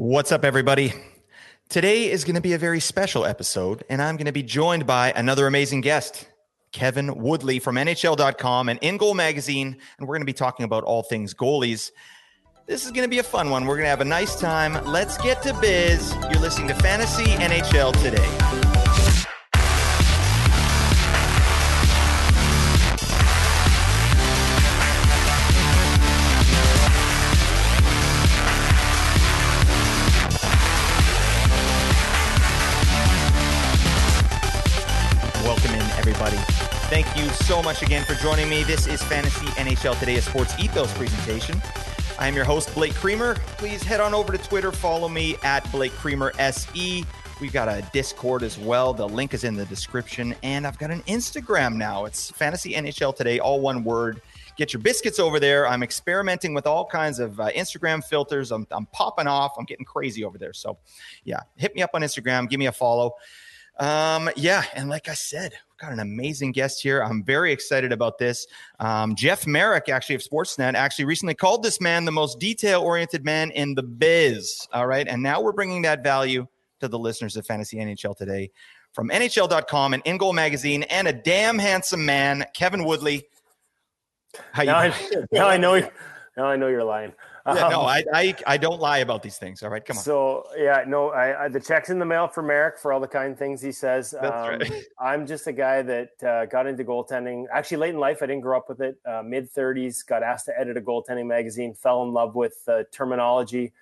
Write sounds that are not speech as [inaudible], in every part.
What's up, everybody? Today is going to be a very special episode, and I'm going to be joined by another amazing guest, Kevin Woodley from NHL.com and In Goal Magazine. And we're going to be talking about all things goalies. This is going to be a fun one. We're going to have a nice time. Let's get to biz. You're listening to Fantasy NHL today. Much again for joining me. This is Fantasy NHL Today, a sports ethos presentation. I am your host, Blake Creamer. Please head on over to Twitter, follow me at Blake Creamer SE. We've got a Discord as well. The link is in the description. And I've got an Instagram now. It's Fantasy NHL Today, all one word. Get your biscuits over there. I'm experimenting with all kinds of uh, Instagram filters. I'm, I'm popping off. I'm getting crazy over there. So, yeah, hit me up on Instagram. Give me a follow. Um, yeah, and like I said, got an amazing guest here. I'm very excited about this. Um, Jeff Marek, actually of Sportsnet, actually recently called this man the most detail-oriented man in the biz. All right, and now we're bringing that value to the listeners of Fantasy NHL today from NHL.com and In Goal Magazine, and a damn handsome man, Kevin Woodley. How now you? I, [laughs] now I know. Now I know you're lying. Yeah, no, um, I, I, I don't lie about these things. All right, come on. So yeah, no, I, I, the check's in the mail for Marek for all the kind things he says. That's um, right. I'm just a guy that uh, got into goaltending actually late in life. I didn't grow up with it. Uh, Mid 30s, got asked to edit a goaltending magazine. Fell in love with uh, terminology.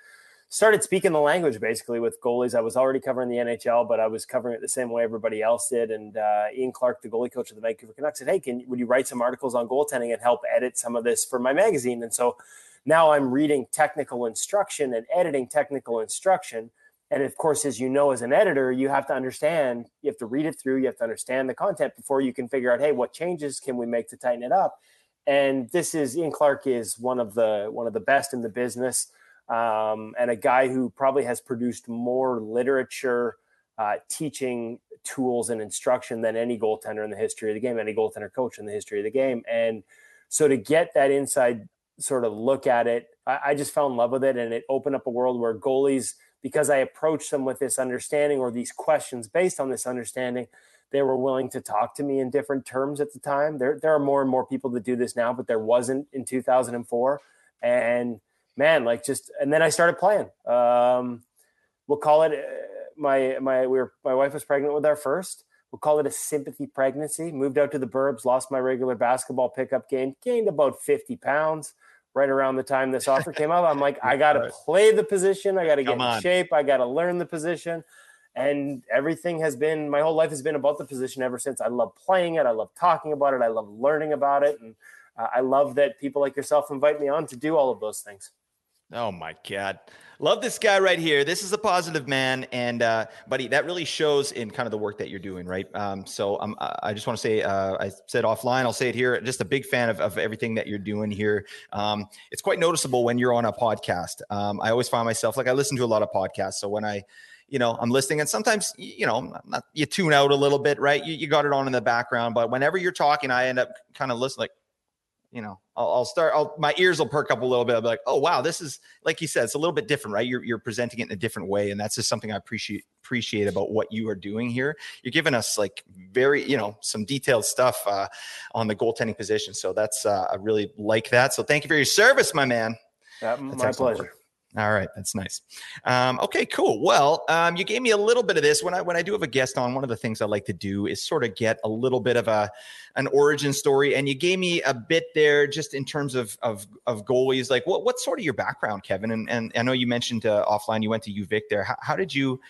Started speaking the language basically with goalies. I was already covering the NHL, but I was covering it the same way everybody else did. And uh, Ian Clark, the goalie coach of the Vancouver Canucks, said, "Hey, can would you write some articles on goaltending and help edit some of this for my magazine?" And so now I'm reading technical instruction and editing technical instruction. And of course, as you know, as an editor, you have to understand, you have to read it through, you have to understand the content before you can figure out, hey, what changes can we make to tighten it up? And this is Ian Clark is one of the one of the best in the business, um, and a guy who probably has produced more literature, uh, teaching tools and instruction than any goaltender in the history of the game, any goaltender coach in the history of the game. And so to get that inside sort of look at it. I, I just fell in love with it, and it opened up a world where goalies, because I approached them with this understanding or these questions based on this understanding, they were willing to talk to me in different terms at the time. There, there are more and more people that do this now, but there wasn't in 2004. And man, like just, and then I started playing. Um, we'll call it uh, my my we were my wife was pregnant with our first. We'll call it a sympathy pregnancy. Moved out to the burbs, lost my regular basketball pickup game, gained about 50 pounds right around the time this offer came up. I'm like, [laughs] I got to play the position. I got to get in shape. I got to learn the position. And everything has been, my whole life has been about the position ever since. I love playing it. I love talking about it. I love learning about it. And uh, I love that people like yourself invite me on to do all of those things. Oh my God. Love this guy right here. This is a positive man. And, uh, buddy, that really shows in kind of the work that you're doing, right? Um, so I just want to say, uh, I said offline, I'll say it here, just a big fan of, of everything that you're doing here. Um, it's quite noticeable when you're on a podcast. Um, I always find myself like I listen to a lot of podcasts. So when I, you know, I'm listening, and sometimes, you know, not, you tune out a little bit, right? You, you got it on in the background, but whenever you're talking, I end up kind of listening, like, you know, I'll, I'll start. I'll, my ears will perk up a little bit. I'll be like, oh wow, this is like you said, it's a little bit different, right? You're you're presenting it in a different way, and that's just something I appreciate appreciate about what you are doing here. You're giving us like very, you know, some detailed stuff uh, on the goaltending position. So that's uh, I really like that. So thank you for your service, my man. Yeah, my pleasure. Work. All right, that's nice. Um, okay, cool. Well, um, you gave me a little bit of this when I when I do have a guest on. One of the things I like to do is sort of get a little bit of a an origin story, and you gave me a bit there just in terms of of, of goalies. Like, what what's sort of your background, Kevin? And and I know you mentioned uh, offline you went to UVic there. How, how did you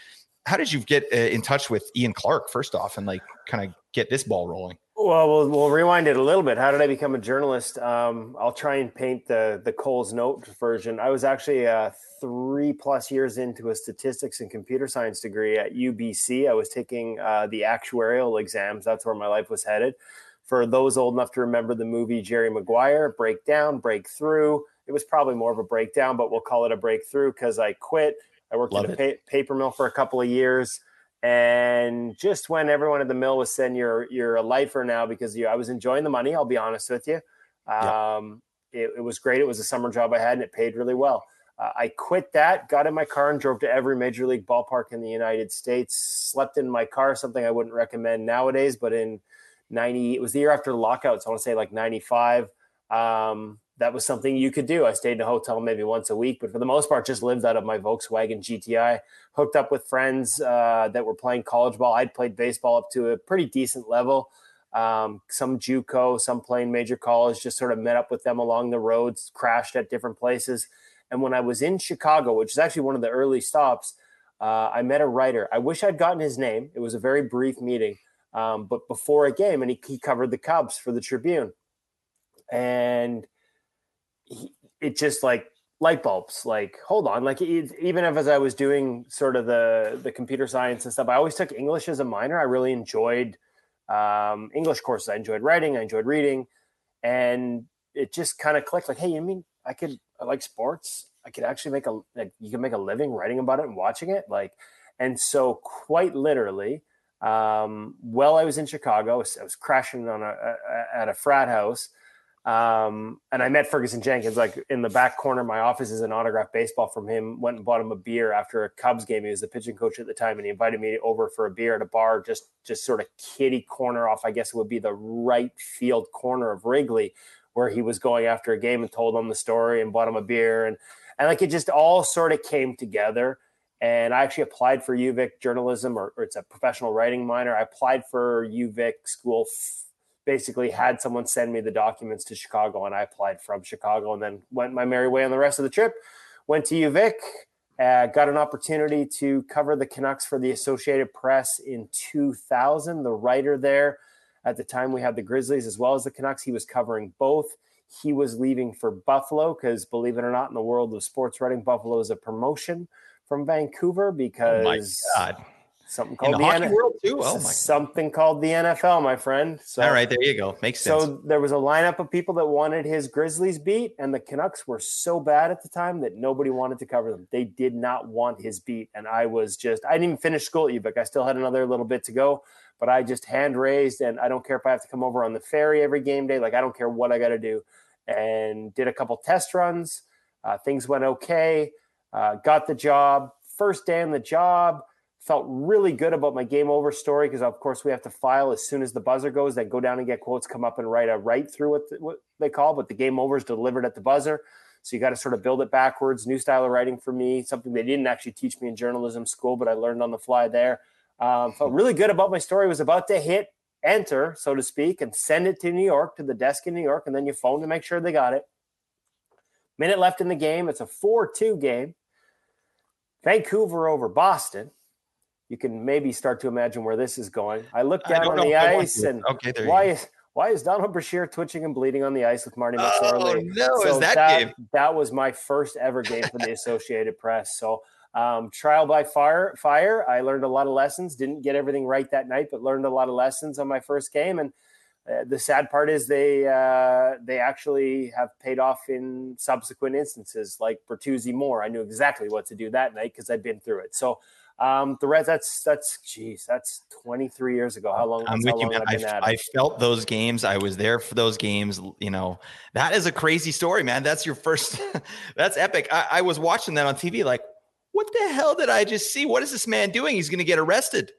how did you get uh, in touch with Ian Clark first off, and like kind of get this ball rolling? Well, well, we'll rewind it a little bit. How did I become a journalist? Um, I'll try and paint the the Coles Note version. I was actually uh, three plus years into a statistics and computer science degree at UBC. I was taking uh, the actuarial exams. That's where my life was headed. For those old enough to remember the movie Jerry Maguire, Breakdown, Breakthrough. It was probably more of a breakdown, but we'll call it a breakthrough because I quit. I worked Love at a pa- paper mill for a couple of years. And just when everyone at the mill was saying you're you're a lifer now because you, I was enjoying the money. I'll be honest with you. Um, it, it, was great. It was a summer job I had, and it paid really well. Uh, I quit that, got in my car, and drove to every major league ballpark in the United States. Slept in my car, something I wouldn't recommend nowadays, but in 90, it was the year after lockouts. so I want to say like 95. Um, that was something you could do. I stayed in a hotel maybe once a week, but for the most part, just lived out of my Volkswagen GTI. Hooked up with friends uh, that were playing college ball. I'd played baseball up to a pretty decent level. Um, some JUCO, some playing major college. Just sort of met up with them along the roads, crashed at different places. And when I was in Chicago, which is actually one of the early stops, uh, I met a writer. I wish I'd gotten his name. It was a very brief meeting, um, but before a game, and he, he covered the Cubs for the Tribune, and it just like light bulbs like hold on like even if as i was doing sort of the the computer science and stuff i always took english as a minor. I really enjoyed um, english courses. I enjoyed writing i enjoyed reading and it just kind of clicked like hey you mean i could i like sports? I could actually make a like you can make a living writing about it and watching it? Like and so quite literally um, while i was in chicago i was, I was crashing on a, a, at a frat house um, and I met Ferguson Jenkins like in the back corner of my office is an autographed baseball from him. Went and bought him a beer after a Cubs game. He was the pitching coach at the time, and he invited me over for a beer at a bar, just just sort of kitty corner off. I guess it would be the right field corner of Wrigley, where he was going after a game and told him the story and bought him a beer and and like it just all sort of came together. And I actually applied for UVic journalism, or, or it's a professional writing minor. I applied for UVic school basically had someone send me the documents to Chicago, and I applied from Chicago, and then went my merry way on the rest of the trip. Went to UVic, uh, got an opportunity to cover the Canucks for the Associated Press in 2000. The writer there at the time we had the Grizzlies as well as the Canucks. He was covering both. He was leaving for Buffalo because, believe it or not, in the world of sports writing, Buffalo is a promotion from Vancouver because. Oh something called in the, the N- world too. Oh my! Something called the NFL, my friend. So, all right, there you go. Makes sense. So there was a lineup of people that wanted his Grizzlies beat, and the Canucks were so bad at the time that nobody wanted to cover them. They did not want his beat, and I was just I didn't even finish school at UVic. I still had another little bit to go, but I just hand raised, and I don't care if I have to come over on the ferry every game day. Like I don't care what I got to do, and did a couple test runs. Uh, things went okay. Uh, got the job. First day on the job felt really good about my game over story because of course we have to file as soon as the buzzer goes then go down and get quotes come up and write a write through what, what they call but the game over is delivered at the buzzer. So you got to sort of build it backwards new style of writing for me something they didn't actually teach me in journalism school but i learned on the fly there. Um, felt really good about my story. Was about to hit enter so to speak and send it to new york to the desk in new york and then you phone to make sure they got it. Minute left in the game. It's a 4-2 game. Vancouver over boston you can maybe start to imagine where this is going. I look down I on the ice and okay, why is why is Donald Brashear twitching and bleeding on the ice with Marty McSorley? Oh no, so is that, that game? That was my first ever game for the Associated Press. So um, trial by fire. Fire. I learned a lot of lessons. Didn't get everything right that night, but learned a lot of lessons on my first game. And uh, the sad part is they uh, they actually have paid off in subsequent instances, like Bertuzzi Moore. I knew exactly what to do that night because I'd been through it. So um, the rest, that's that's geez, that's 23 years ago. How long? I'm with you, man. I, I felt those games. I was there for those games. You know, that is a crazy story, man. That's your first. [laughs] that's epic. I, I was watching that on TV, like, what the hell did I just see? What is this man doing? He's going to get arrested.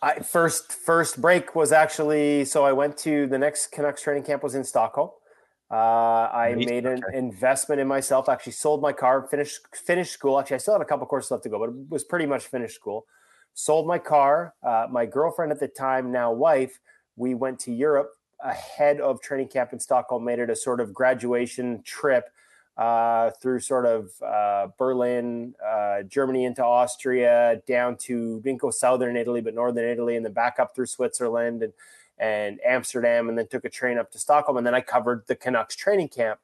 I first first break was actually so I went to the next Canucks training camp was in Stockholm. Uh, I made an investment in myself. Actually, sold my car, finished finished school. Actually, I still had a couple courses left to go, but it was pretty much finished school. Sold my car. Uh, my girlfriend at the time, now wife, we went to Europe ahead of training camp in Stockholm. Made it a sort of graduation trip uh, through sort of uh, Berlin, uh, Germany into Austria, down to didn't go southern Italy, but northern Italy, and then back up through Switzerland and and Amsterdam, and then took a train up to Stockholm. And then I covered the Canucks training camp.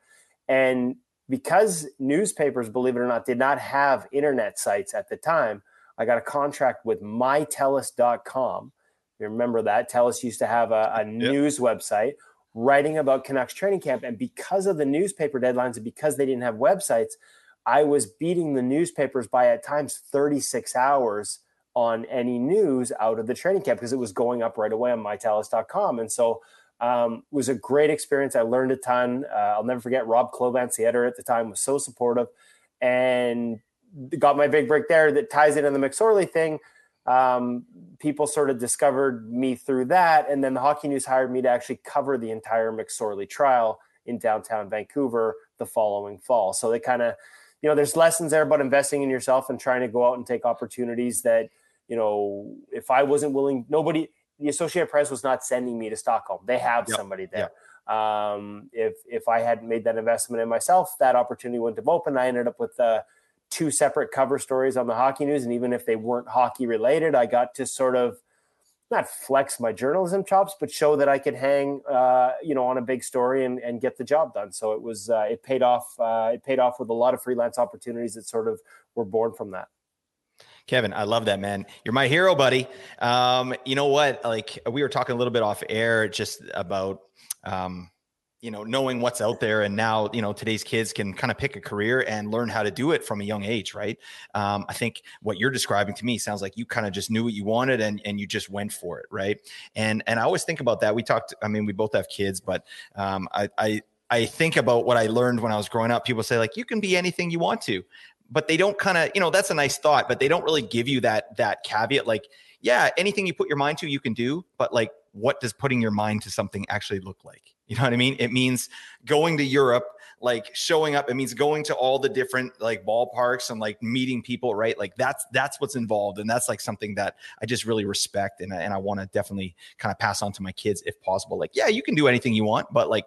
And because newspapers, believe it or not, did not have internet sites at the time, I got a contract with mytelus.com. You remember that? TELUS used to have a, a yep. news website writing about Canucks training camp. And because of the newspaper deadlines and because they didn't have websites, I was beating the newspapers by at times 36 hours on any news out of the training camp because it was going up right away on mytelus.com. And so um, was a great experience. I learned a ton. Uh, I'll never forget Rob Clovance, the editor at the time, was so supportive. and got my big break there. That ties into the McSorley thing. Um, people sort of discovered me through that, and then the Hockey News hired me to actually cover the entire McSorley trial in downtown Vancouver the following fall. So they kind of, you know, there's lessons there about investing in yourself and trying to go out and take opportunities that, you know, if I wasn't willing, nobody, the Associated Press was not sending me to Stockholm. They have yep. somebody there. Yep. Um, if if I hadn't made that investment in myself, that opportunity wouldn't have opened. I ended up with uh, two separate cover stories on the hockey news, and even if they weren't hockey related, I got to sort of not flex my journalism chops, but show that I could hang, uh, you know, on a big story and, and get the job done. So it was, uh, it paid off. Uh, it paid off with a lot of freelance opportunities that sort of were born from that. Kevin, I love that man. You're my hero, buddy. Um, you know what? Like we were talking a little bit off air, just about um, you know knowing what's out there and now you know today's kids can kind of pick a career and learn how to do it from a young age right um, i think what you're describing to me sounds like you kind of just knew what you wanted and and you just went for it right and and i always think about that we talked i mean we both have kids but um, i i I think about what I learned when I was growing up. People say like you can be anything you want to, but they don't kind of, you know, that's a nice thought, but they don't really give you that that caveat like, yeah, anything you put your mind to you can do, but like what does putting your mind to something actually look like? You know what I mean? It means going to Europe, like showing up. It means going to all the different like ballparks and like meeting people, right? Like that's that's what's involved, and that's like something that I just really respect, and and I want to definitely kind of pass on to my kids if possible. Like, yeah, you can do anything you want, but like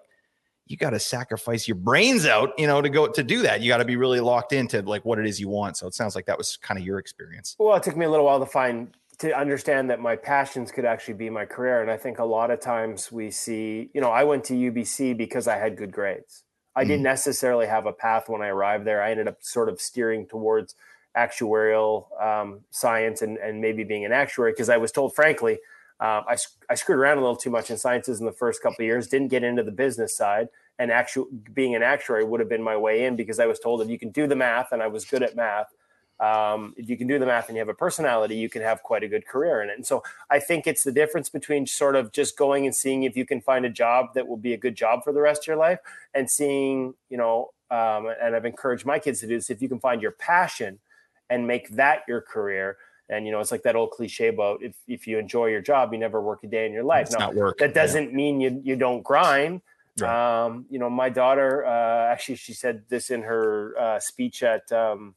you got to sacrifice your brains out, you know, to go to do that. You got to be really locked into like what it is you want. So it sounds like that was kind of your experience. Well, it took me a little while to find to understand that my passions could actually be my career. And I think a lot of times we see, you know, I went to UBC because I had good grades. I mm didn't necessarily have a path when I arrived there. I ended up sort of steering towards actuarial um, science and, and maybe being an actuary because I was told, frankly, um, I, I screwed around a little too much in sciences in the first couple years, didn't get into the business side. And actually, being an actuary would have been my way in because I was told if you can do the math, and I was good at math, um, if you can do the math and you have a personality, you can have quite a good career in it. And so I think it's the difference between sort of just going and seeing if you can find a job that will be a good job for the rest of your life and seeing, you know, um, and I've encouraged my kids to do this if you can find your passion and make that your career. And you know, it's like that old cliche about if, if you enjoy your job, you never work a day in your life. It's now, not work. That doesn't yeah. mean you you don't grind. Right. Um, you know, my daughter uh, actually she said this in her uh, speech at um,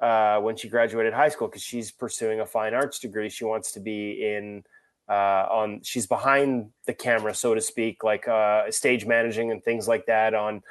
uh, when she graduated high school because she's pursuing a fine arts degree. She wants to be in uh, on. She's behind the camera, so to speak, like uh, stage managing and things like that. On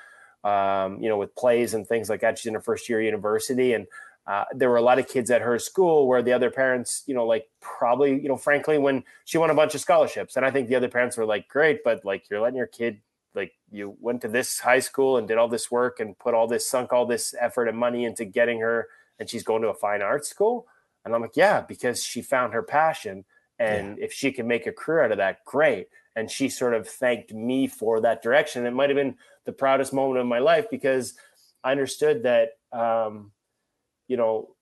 um, you know, with plays and things like that. She's in her first year university, and uh, there were a lot of kids at her school where the other parents, you know, like probably, you know, frankly, when she won a bunch of scholarships, and I think the other parents were like, "Great, but like you're letting your kid." Like you went to this high school and did all this work and put all this sunk all this effort and money into getting her and she's going to a fine arts school. And I'm like, yeah, because she found her passion. And yeah. if she can make a career out of that, great. And she sort of thanked me for that direction. It might have been the proudest moment of my life because I understood that, um, you know,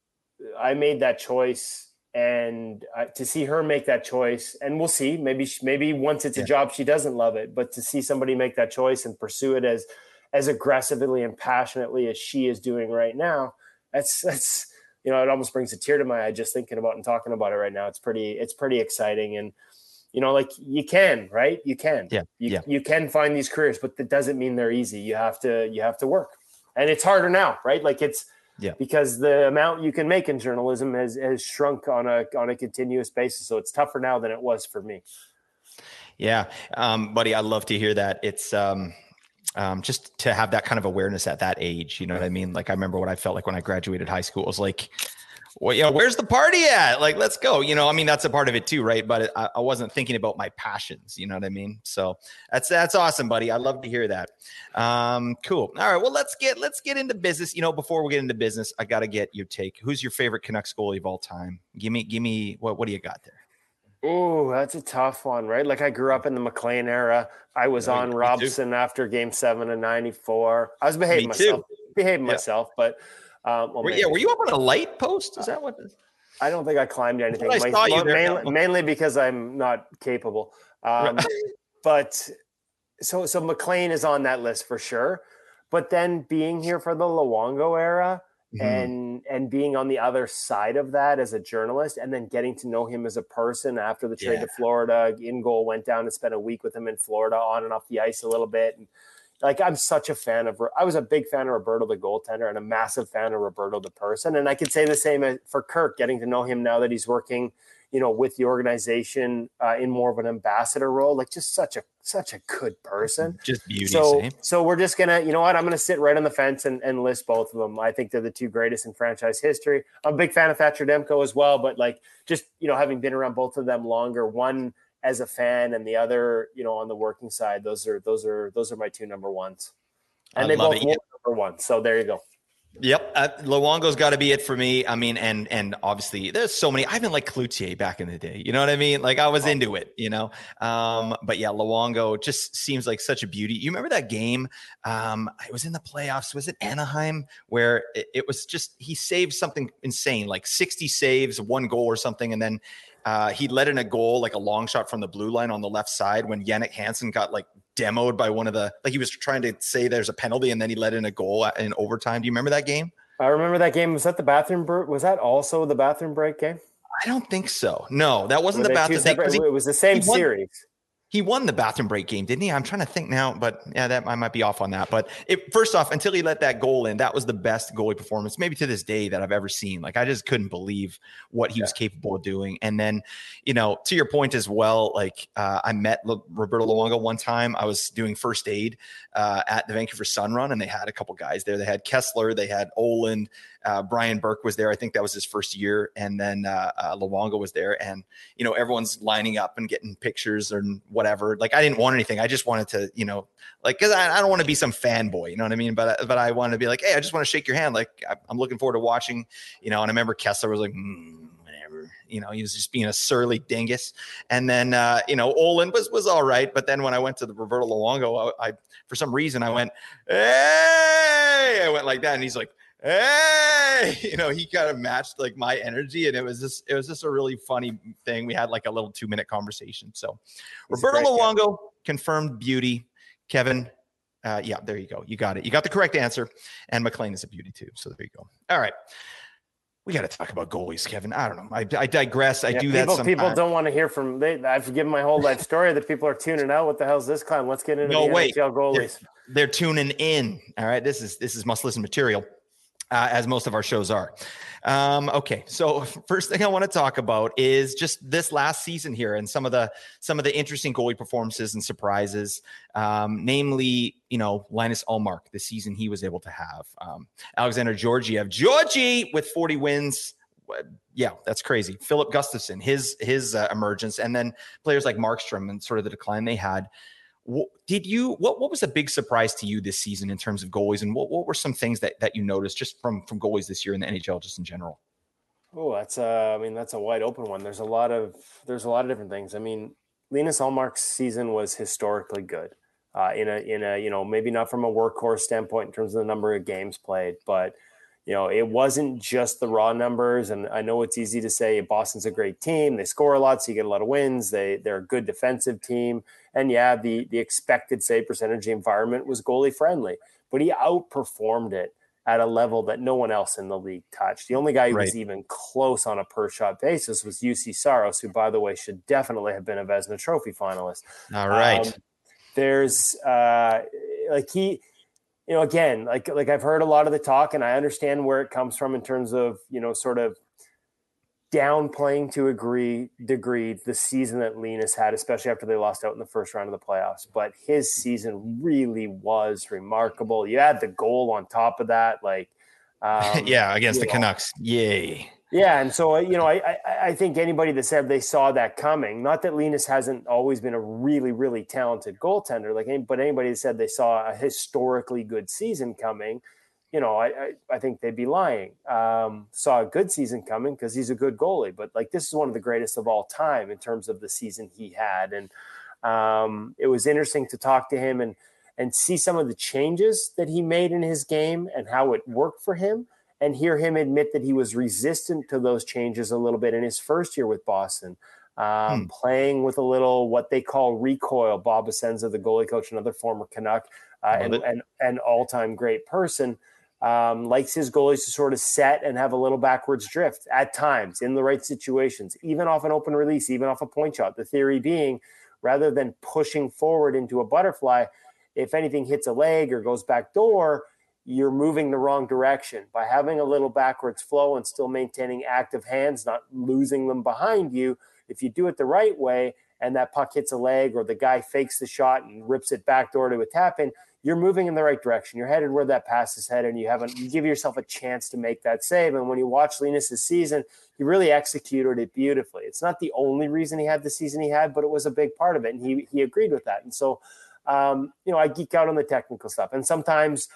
I made that choice and uh, to see her make that choice and we'll see maybe she, maybe once it's a job she doesn't love it but to see somebody make that choice and pursue it as as aggressively and passionately as she is doing right now that's that's you know it almost brings a tear to my eye just thinking about and talking about it right now. It's pretty it's pretty exciting and you know like you can right? You can. Yeah you, yeah. you can find these careers but that doesn't mean they're easy. You have to you have to work. And it's harder now right? Like it's yeah because the amount you can make in journalism has has shrunk on a on a continuous basis so it's tougher now than it was for me yeah um buddy i love to hear that it's um um, just to have that kind of awareness at that age. You know what I mean? Like I remember what I felt like when I graduated high school. It was like, well, know, where's the party at? Like, let's go. You know, I mean, that's a part of it too, right? But I, I, wasn't thinking about my passions. You know what I mean? So that's that's awesome, buddy. I love to hear that. Um, cool. All right. Well, let's get let's get into business. You know, before we get into business, I got to get your take. Who's your favorite Canucks goalie of all time? Give me, give me what what do you got there? Oh, that's a tough one, right? Like I grew up in the McLean era. I was on Robson after Game Seven of '94. I was behaving myself, behaving yeah. myself, but um, well, yeah. Were you up on a light post? Is that what? I don't think I climbed anything. I My, you mainly, mainly, because I'm not capable. Um, but so so McLean is on that list for sure. But then being here for the Luongo era mm-hmm. and and being on the other side of that as a journalist, and then getting to know him as a person after the trade yeah. to Florida, in goal went down and spent a week with him in Florida, on and off the ice a little bit. And, like I'm such a fan of I was a big fan of Roberto the goaltender and a massive fan of Roberto the person. And I could say the same for Kirk getting to know him now that he's working you know with the organization uh, in more of an ambassador role like just such a such a good person. Just beauty so same. so we're just gonna you know what? I'm gonna sit right on the fence and, and list both of them. I think they're the two greatest in franchise history. I'm a big fan of Thatcher Demko as well but like just you know having been around both of them longer one as a fan and the other, you know, on the working side, those are those are those are my two number ones. And I they both number one. So there you go. Yep, uh, Luongo's got to be it for me. I mean, and and obviously there's so many. I've been like Cloutier back in the day. You know what I mean? Like I was oh. into it. You know, um, but yeah, Luongo just seems like such a beauty. You remember that game? Um, it was in the playoffs. Was it Anaheim where it, it was just he saved something insane, like 60 saves, one goal or something, and then uh, he let in a goal, like a long shot from the blue line on the left side when Jannik Hansen got like demoed by one of the, like he was trying to say there's a penalty and then he let in a goal in overtime. Do you remember that game? I remember that game. Was that the bathroom? Was that also the bathroom break game? I don't think so. No, that wasn't Were the bathroom. Separate, it was the same series. He won the bathroom break game, didn't he? I'm trying to think now, but yeah, that I might be off on that. But it, first off, until he let that goal in, that was the best goalie performance, maybe to this day, that I've ever seen. Like I just couldn't believe what he yeah. was capable of doing. And then, you know, to your point as well, like uh, I met L- Roberto Luongo one time. I was doing first aid uh, at the Vancouver Sun Run, and they had a couple guys there. They had Kesler, they had Ohlund, uh, Brian Burke was there. I think that was his first year, and then uh, uh, Luongo was there, and you know everyone's lining up and getting pictures and whatever. Like I didn't want anything. I just wanted to, you know, like because I, I, don't want to be some fanboy, you know what I mean? But but I wanted to be like, hey, I just want to shake your hand. Like I'm looking forward to watching, you know. And I remember Kesler was like. Mm, you know, he was just being a surly dingus. And then, uh, you know, Ohlund was was all right. But then when I went to the Roberto Luongo, I, I for some reason I went, hey, I went like that, and he's like, hey [laughs] you know he kind of matched like my energy and it was just it was just a really funny thing we had like a little two minute conversation so He's roberto luongo confirmed beauty kevin uh, yeah there you go you got it you got the correct answer and mclean is a beauty too so there you go all right we got to talk about goalies, Kevin. I don't know. I, I digress. I yeah, do people, that. Sometimes. People don't want to hear from. They, I've given my whole life story that people are tuning out. What the hell's this climb? Let's get into no, the wait. NHL goalies. They're, they're, tuning in. All right. This is this is must listen material uh, as most of our shows are. Um, okay, so [laughs] first thing I want to talk about is just this last season here and some of the some of the interesting goalie performances and surprises. Um, namely, you know Linus Ullmark, the season he was able to have. Um, Alexander Georgiev, Georgie with 40 wins. Yeah, that's crazy. Filip Gustavsson, his his uh, emergence, and then players like Markstrom and sort of the decline they had did you what what was a big surprise to you this season in terms of goalies? And what, what were some things that that you noticed just from from goalies this year in the NHL just in general? Oh that's a, I mean that's a wide open one. There's a lot of there's a lot of different things. I mean Linus Ullmark's season was historically good uh, in a in a you know maybe not from a workhorse standpoint in terms of the number of games played but you know, it wasn't just the raw numbers. And I know it's easy to say Boston's a great team. They score a lot, so you get a lot of wins. They they're a good defensive team. And yeah, the the expected save percentage environment was goalie friendly, but he outperformed it at a level that no one else in the league touched. The only guy who right. was even close on a per shot basis was Juuse Saros, who, by the way, should definitely have been a Vezina Trophy finalist. All right. Um, there's uh, like he you know, again, like like I've heard a lot of the talk, and I understand where it comes from in terms of you know, sort of downplaying to agree degree the season that Linus had, especially after they lost out in the first round of the playoffs. But his season really was remarkable. You add the goal on top of that, like [laughs] um, yeah, against the know, Canucks, yay. Yeah, and so you know, I, I, think anybody that said they saw that coming, not that Linus hasn't always been a really really talented goaltender, like but anybody that said they saw a historically good season coming, you know, I I, I think they'd be lying. Um, saw a good season coming because he's a good goalie, but like this is one of the greatest of all time in terms of the season he had, and um, it was interesting to talk to him and and see some of the changes that he made in his game and how it worked for him and hear him admit that he was resistant to those changes a little bit in his first year with Boston. Um, hmm. Playing with a little what they call recoil. Bob Essensa, the goalie coach, another former Canuck, uh, and, and an all-time great person. Um, likes his goalies to sort of set and have a little backwards drift at times in the right situations, even off an open release, even off a point shot. The theory being, rather than pushing forward into a butterfly, if anything hits a leg or goes back door, you're moving the wrong direction. By having a little backwards flow and still maintaining active hands, not losing them behind you, if you do it the right way and that puck hits a leg or the guy fakes the shot and rips it back door to a tap in, you're moving in the right direction. You're headed where that pass is headed. And you haven't you give yourself a chance to make that save. And when you watch Linus's season, he really executed it beautifully. It's not the only reason he had the season he had, but it was a big part of it. And he he agreed with that. And so um, you know, I geek out on the technical stuff. And sometimes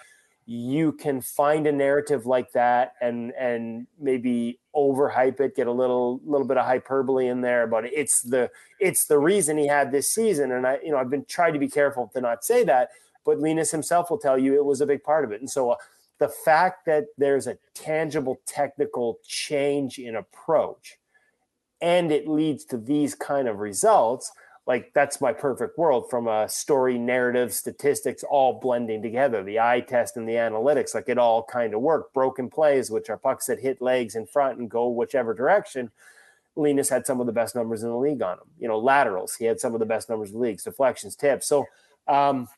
you can find a narrative like that and and maybe overhype it, get a little little bit of hyperbole in there, but it's the it's the reason he had this season. And I, you know, I've been trying to be careful to not say that, but Linus himself will tell you it was a big part of it. And so uh, the fact that there's a tangible technical change in approach and it leads to these kind of results – like that's my perfect world from a story narrative statistics all blending together. The eye test and the analytics like it all kind of work. Broken plays which are pucks that hit legs in front and go whichever direction. Linus had some of the best numbers in the league on him. You know laterals he had some of the best numbers in the league. Deflections tips. So um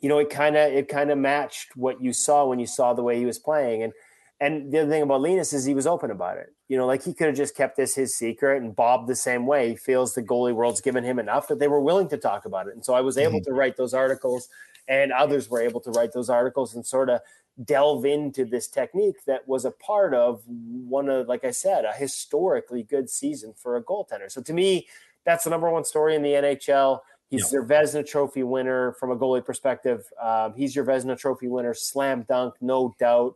you know it kind of it kind of matched what you saw when you saw the way he was playing. And and the other thing about Linus is he was open about it. You know, like he could have just kept this his secret and Bob the same way. He feels the goalie world's given him enough that they were willing to talk about it. And so I was able mm-hmm. to write those articles and others were able to write those articles and sort of delve into this technique that was a part of one of, like I said, a historically good season for a goaltender. So to me, that's the number one story in the NHL. He's your Vezina Trophy winner from a goalie perspective. Um, he's your Vezina Trophy winner, slam dunk, no doubt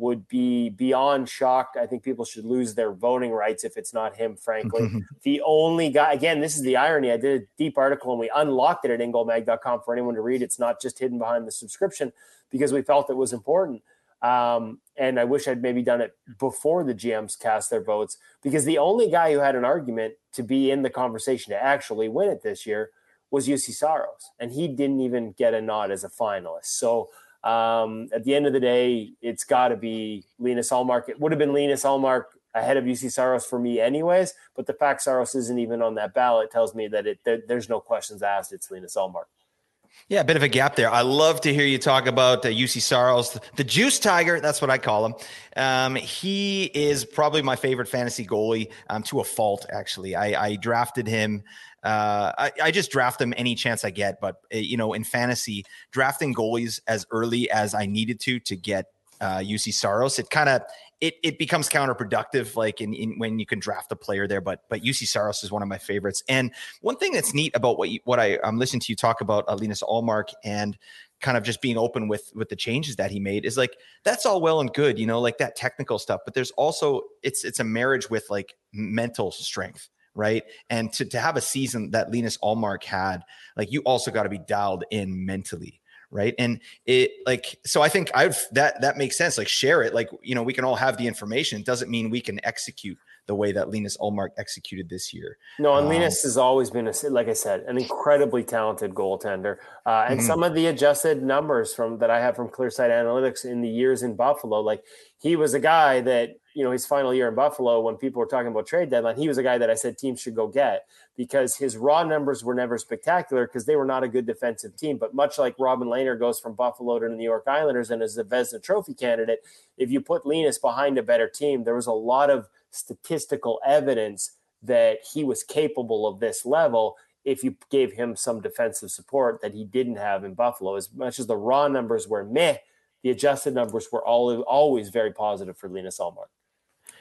would be beyond shocked. I think people should lose their voting rights if it's not him, frankly. the only guy, again, this is the irony. I did a deep article and we unlocked it at ingoalmag.com for anyone to read. It's not just hidden behind the subscription because we felt it was important. Um, and I wish I'd maybe done it before the GMs cast their votes because the only guy who had an argument to be in the conversation to actually win it this year was Juuse Saros. And he didn't even get a nod as a finalist. So, um, at the end of the day, it's got to be Linus Ullmark. It would have been Linus Ullmark ahead of Juuse Saros for me, anyways. But the fact Saros isn't even on that ballot tells me that it there, there's no questions asked. It's Linus Ullmark. Yeah, a bit of a gap there. I love to hear you talk about uh, Juuse Saros, the, Juice Tiger. That's what I call him. Um, he is probably my favorite fantasy goalie um, to a fault, actually. I, I drafted him uh, I, I, just draft them any chance I get. But uh, you know, in fantasy, drafting goalies as early as I needed to to get uh, Juuse Saros, it kind of it it becomes counterproductive. Like in, in, when you can draft a player there, but but Juuse Saros is one of my favorites. And one thing that's neat about what you, what I I'm listening to you talk about uh, Linus Ullmark and kind of just being open with with the changes that he made is like that's all well and good you know like that technical stuff but there's also it's it's a marriage with like mental strength right? And to, to have a season that Linus Ullmark had, like you also got to be dialed in mentally, right? And it like so I think I've that that makes sense. Like share it. Like you know we can all have the information. It doesn't mean we can execute the way that Linus Ullmark executed this year. No, and um, Linus has always been a like I said, an incredibly talented goaltender. Uh, and mm-hmm. some of the adjusted numbers from that I have from Clearsight Analytics in the years in Buffalo, like he was a guy that you know his final year in Buffalo when people were talking about trade deadline, he was a guy that I said teams should go get because his raw numbers were never spectacular because they were not a good defensive team. But much like Robin Lehner goes from Buffalo to the New York Islanders and is a Vezina Trophy candidate, if you put Linus behind a better team, there was a lot of statistical evidence that he was capable of this level if you gave him some defensive support that he didn't have in Buffalo. As much as the raw numbers were meh, the adjusted numbers were all, always very positive for Linus Ullmark.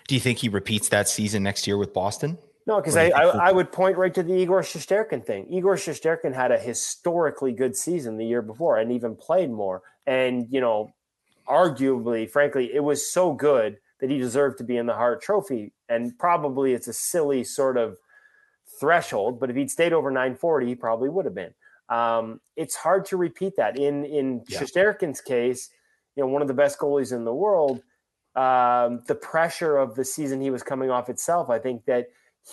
Do you think he repeats that season next year with Boston? No, because I, I, I, would point right to the Igor Shesterkin thing. Igor Shesterkin had a historically good season the year before and even played more. And, you know, arguably, frankly, it was so good that he deserved to be in the Hart Trophy. And probably it's a silly sort of threshold, but if he'd stayed over 940, he probably would have been. Um, it's hard to repeat that. In in yeah. Shesterkin's case, you know, one of the best goalies in the world, um, the pressure of the season he was coming off itself, I think that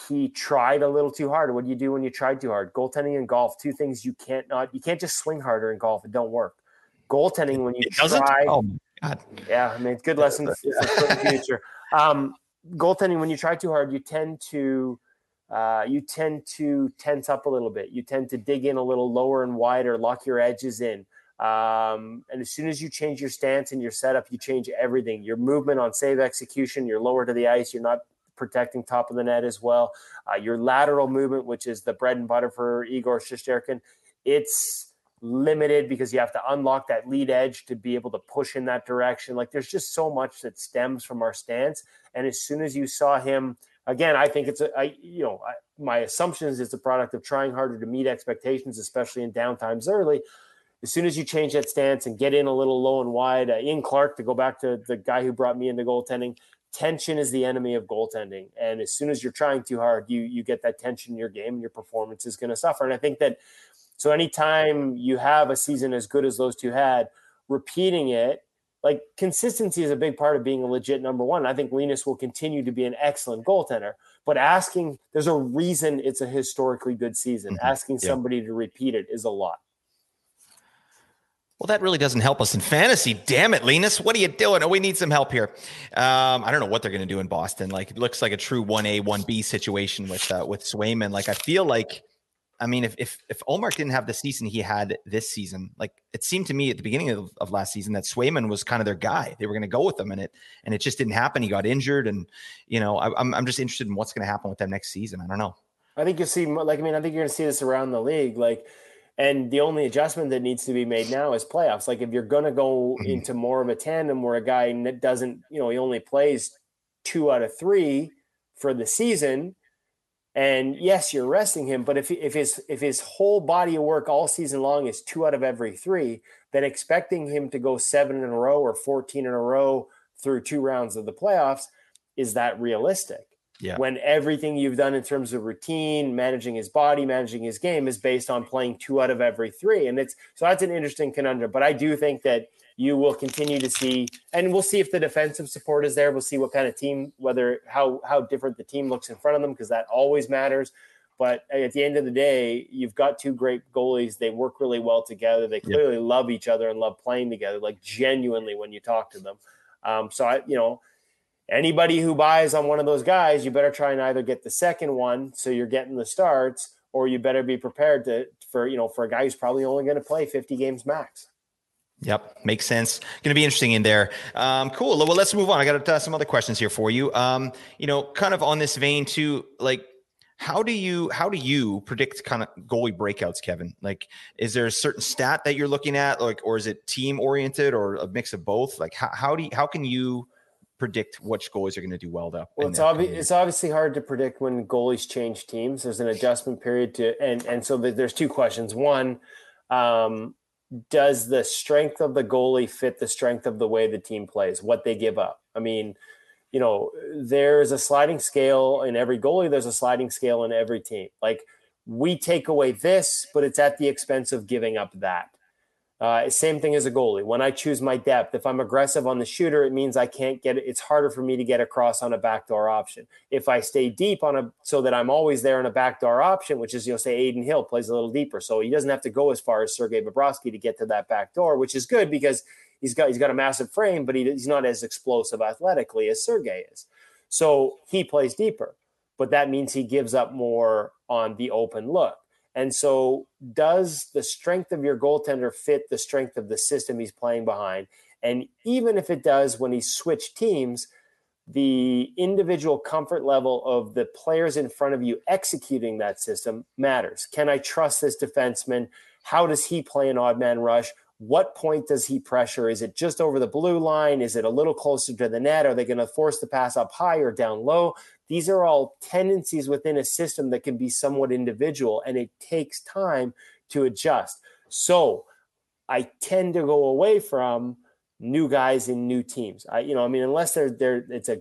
he tried a little too hard. What do you do when you try too hard? Goaltending and golf, two things you can't not you can't just swing harder in golf. It don't work. goaltending when you try. Oh god! Yeah, I mean, good lessons for the [laughs] future. Um, goaltending when you try too hard, you tend to uh, you tend to tense up a little bit. You tend to dig in a little lower and wider, lock your edges in. Um, and as soon as you change your stance and your setup, you change everything. Your movement on save execution, you're lower to the ice. You're not protecting top of the net as well. Uh, your lateral movement, which is the bread and butter for Igor Shesterkin, it's limited because you have to unlock that lead edge to be able to push in that direction. Like there's just so much that stems from our stance. And as soon as you saw him – again, I think it's a, I, you know, I, my assumptions it's a product of trying harder to meet expectations, especially in downtimes early. As soon as you change that stance and get in a little low and wide, uh, Ian Clark, to go back to the guy who brought me into goaltending, tension is the enemy of goaltending. And as soon as you're trying too hard, you you get that tension in your game, and your performance is going to suffer. And I think that so anytime you have a season as good as those two had, repeating it like consistency is a big part of being a legit number one. I think Linus will continue to be an excellent goaltender, but asking there's a reason it's a historically good season. Mm-hmm. Asking yeah. somebody to repeat it is a lot. Well, that really doesn't help us in fantasy. Damn it, Linus. What are you doing? Oh, we need some help here. Um, I don't know what they're going to do in Boston. Like, it looks like a true 1A, 1B situation with uh, with Swayman. Like, I feel like I mean, if if if Ullmark didn't have the season he had this season, like it seemed to me at the beginning of, of last season that Swayman was kind of their guy. They were going to go with him, and it and it just didn't happen. He got injured, and you know, I, I'm I'm just interested in what's going to happen with them next season. I don't know. I think you'll see, like I mean, I think you're going to see this around the league, like. And the only adjustment that needs to be made now is playoffs. Like if you're going to go mm-hmm. into more of a tandem where a guy doesn't, you know, he only plays two out of three for the season, and yes, you're resting him, but if if his if his whole body of work all season long is two out of every three, then expecting him to go seven in a row or 14 in a row through two rounds of the playoffs is that realistic? Yeah. When everything you've done in terms of routine, managing his body, managing his game is based on playing two out of every three. And it's so that's an interesting conundrum. But I do think that you will continue to see, and we'll see if the defensive support is there. We'll see what kind of team, whether how how different the team looks in front of them, because that always matters. But at the end of the day, you've got two great goalies. They work really well together. They clearly yep. love each other and love playing together, like genuinely when you talk to them. Um, so I, you know, anybody who buys on one of those guys, you better try and either get the second one, so you're getting the starts, or you better be prepared to for you know for a guy who's probably only going to play 50 games max. Yep, makes sense. Going to be interesting in there. Um, cool. Well, let's move on. I got uh, some other questions here for you. Um, you know, kind of on this vein too. Like, how do you how do you predict kind of goalie breakouts, Kevin? Like, is there a certain stat that you're looking at, like, or is it team oriented or a mix of both? Like, how, how do you, how can you predict which goalies are going to do well though? Well, it's obvious. It's obviously hard to predict when goalies change teams. There's an adjustment period to, and and so there's two questions. One, um, does the strength of the goalie fit the strength of the way the team plays, what they give up? I mean, you know, there's a sliding scale in every goalie, there's a sliding scale in every team. Like we take away this, but it's at the expense of giving up that. Uh, same thing as a goalie. When I choose my depth, if I'm aggressive on the shooter, it means I can't get it. It's harder for me to get across on a backdoor option. If I stay deep on a, so that I'm always there on a backdoor option, which is, you know, say Adin Hill plays a little deeper. So he doesn't have to go as far as Sergei Bobrovsky to get to that back door, which is good because he's got, he's got a massive frame, but he, he's not as explosive athletically as Sergei is. So he plays deeper, but that means he gives up more on the open look. And so, does the strength of your goaltender fit the strength of the system he's playing behind? And even if it does, when he switched teams, the individual comfort level of the players in front of you executing that system matters. Can I trust this defenseman? How does he play an odd man rush? What point does he pressure? Is it just over the blue line? Is it a little closer to the net? Are they going to force the pass up high or down low? These are all tendencies within a system that can be somewhat individual, and it takes time to adjust. So I tend to go away from new guys in new teams. I, you know, I mean, unless they're they're it's a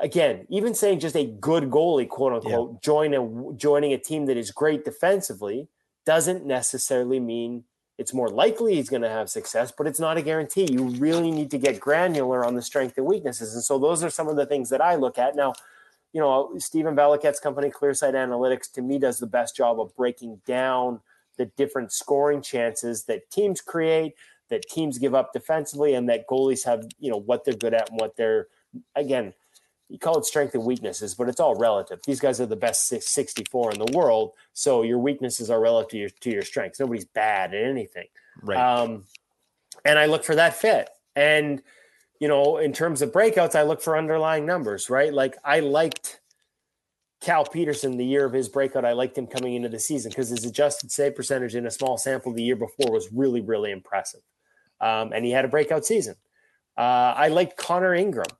again, even saying just a good goalie, quote unquote, yeah. join a joining a team that is great defensively doesn't necessarily mean it's more likely he's going to have success, but it's not a guarantee. You really need to get granular on the strength and weaknesses. And so those are some of the things that I look at. Now, you know, Stephen Valiquette's company, Clearsight Analytics, to me does the best job of breaking down the different scoring chances that teams create, that teams give up defensively and that goalies have, you know, what they're good at and what they're again, you call it strength and weaknesses, but it's all relative. These guys are the best 64 in the world, so your weaknesses are relative to your, to your strengths. Nobody's bad at anything. Right. Um, and I look for that fit. And you know, in terms of breakouts, I look for underlying numbers, right? Like I liked Cal Petersen the year of his breakout. I liked him coming into the season because his adjusted save percentage in a small sample the year before was really, really impressive. Um, and he had a breakout season. Uh, I liked Connor Ingram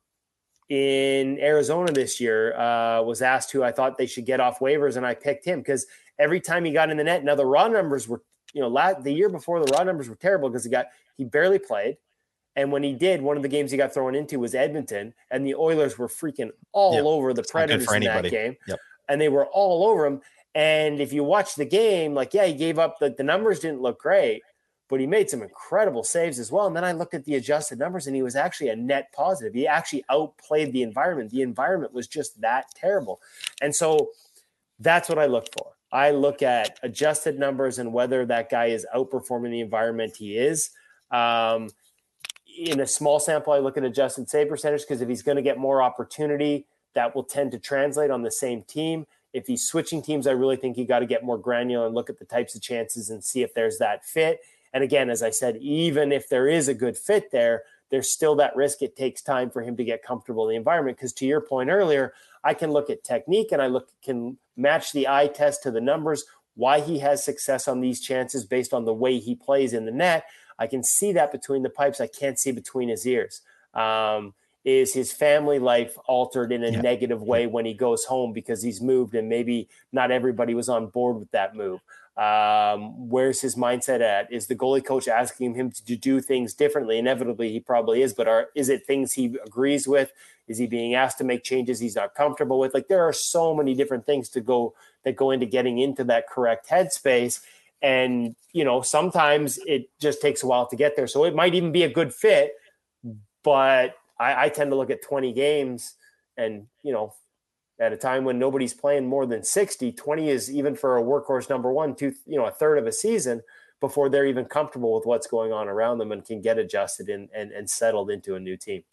in Arizona this year. Uh, was asked who I thought they should get off waivers, and I picked him because every time he got in the net, now the raw numbers were, you know, la- the year before the raw numbers were terrible because he got he barely played. And when he did, one of the games he got thrown into was Edmonton, and the Oilers were freaking all yep. over the Predators in that game. Yep. And they were all over him. And if you watch the game, like, yeah, he gave up the, the numbers didn't look great, but he made some incredible saves as well. And then I looked at the adjusted numbers and he was actually a net positive. He actually outplayed the environment. The environment was just that terrible. And so that's what I look for. I look at adjusted numbers and whether that guy is outperforming the environment he is. Um, in a small sample, I look at adjusted save percentage because if he's going to get more opportunity, that will tend to translate on the same team. If he's switching teams, I really think you got to get more granular and look at the types of chances and see if there's that fit. And again, as I said, even if there is a good fit there, there's still that risk. It takes time for him to get comfortable in the environment. Because to your point earlier, I can look at technique and I look can match the eye test to the numbers. Why he has success on these chances based on the way he plays in the net. I can see that between the pipes. I can't see between his ears. Um, is his family life altered in a yeah. negative way when he goes home because he's moved and maybe not everybody was on board with that move? Um, where's his mindset at? Is the goalie coach asking him to do things differently? Inevitably, he probably is, but are is it things he agrees with? Is he being asked to make changes he's not comfortable with? Like there are so many different things to go that go into getting into that correct headspace. And, you know, sometimes it just takes a while to get there. So it might even be a good fit, but I, I tend to look at 20 games and, you know, at a time when nobody's playing more than 60, 20 is even for a workhorse number one, two, you know, a third of a season before they're even comfortable with what's going on around them and can get adjusted and, and, and settled into a new team.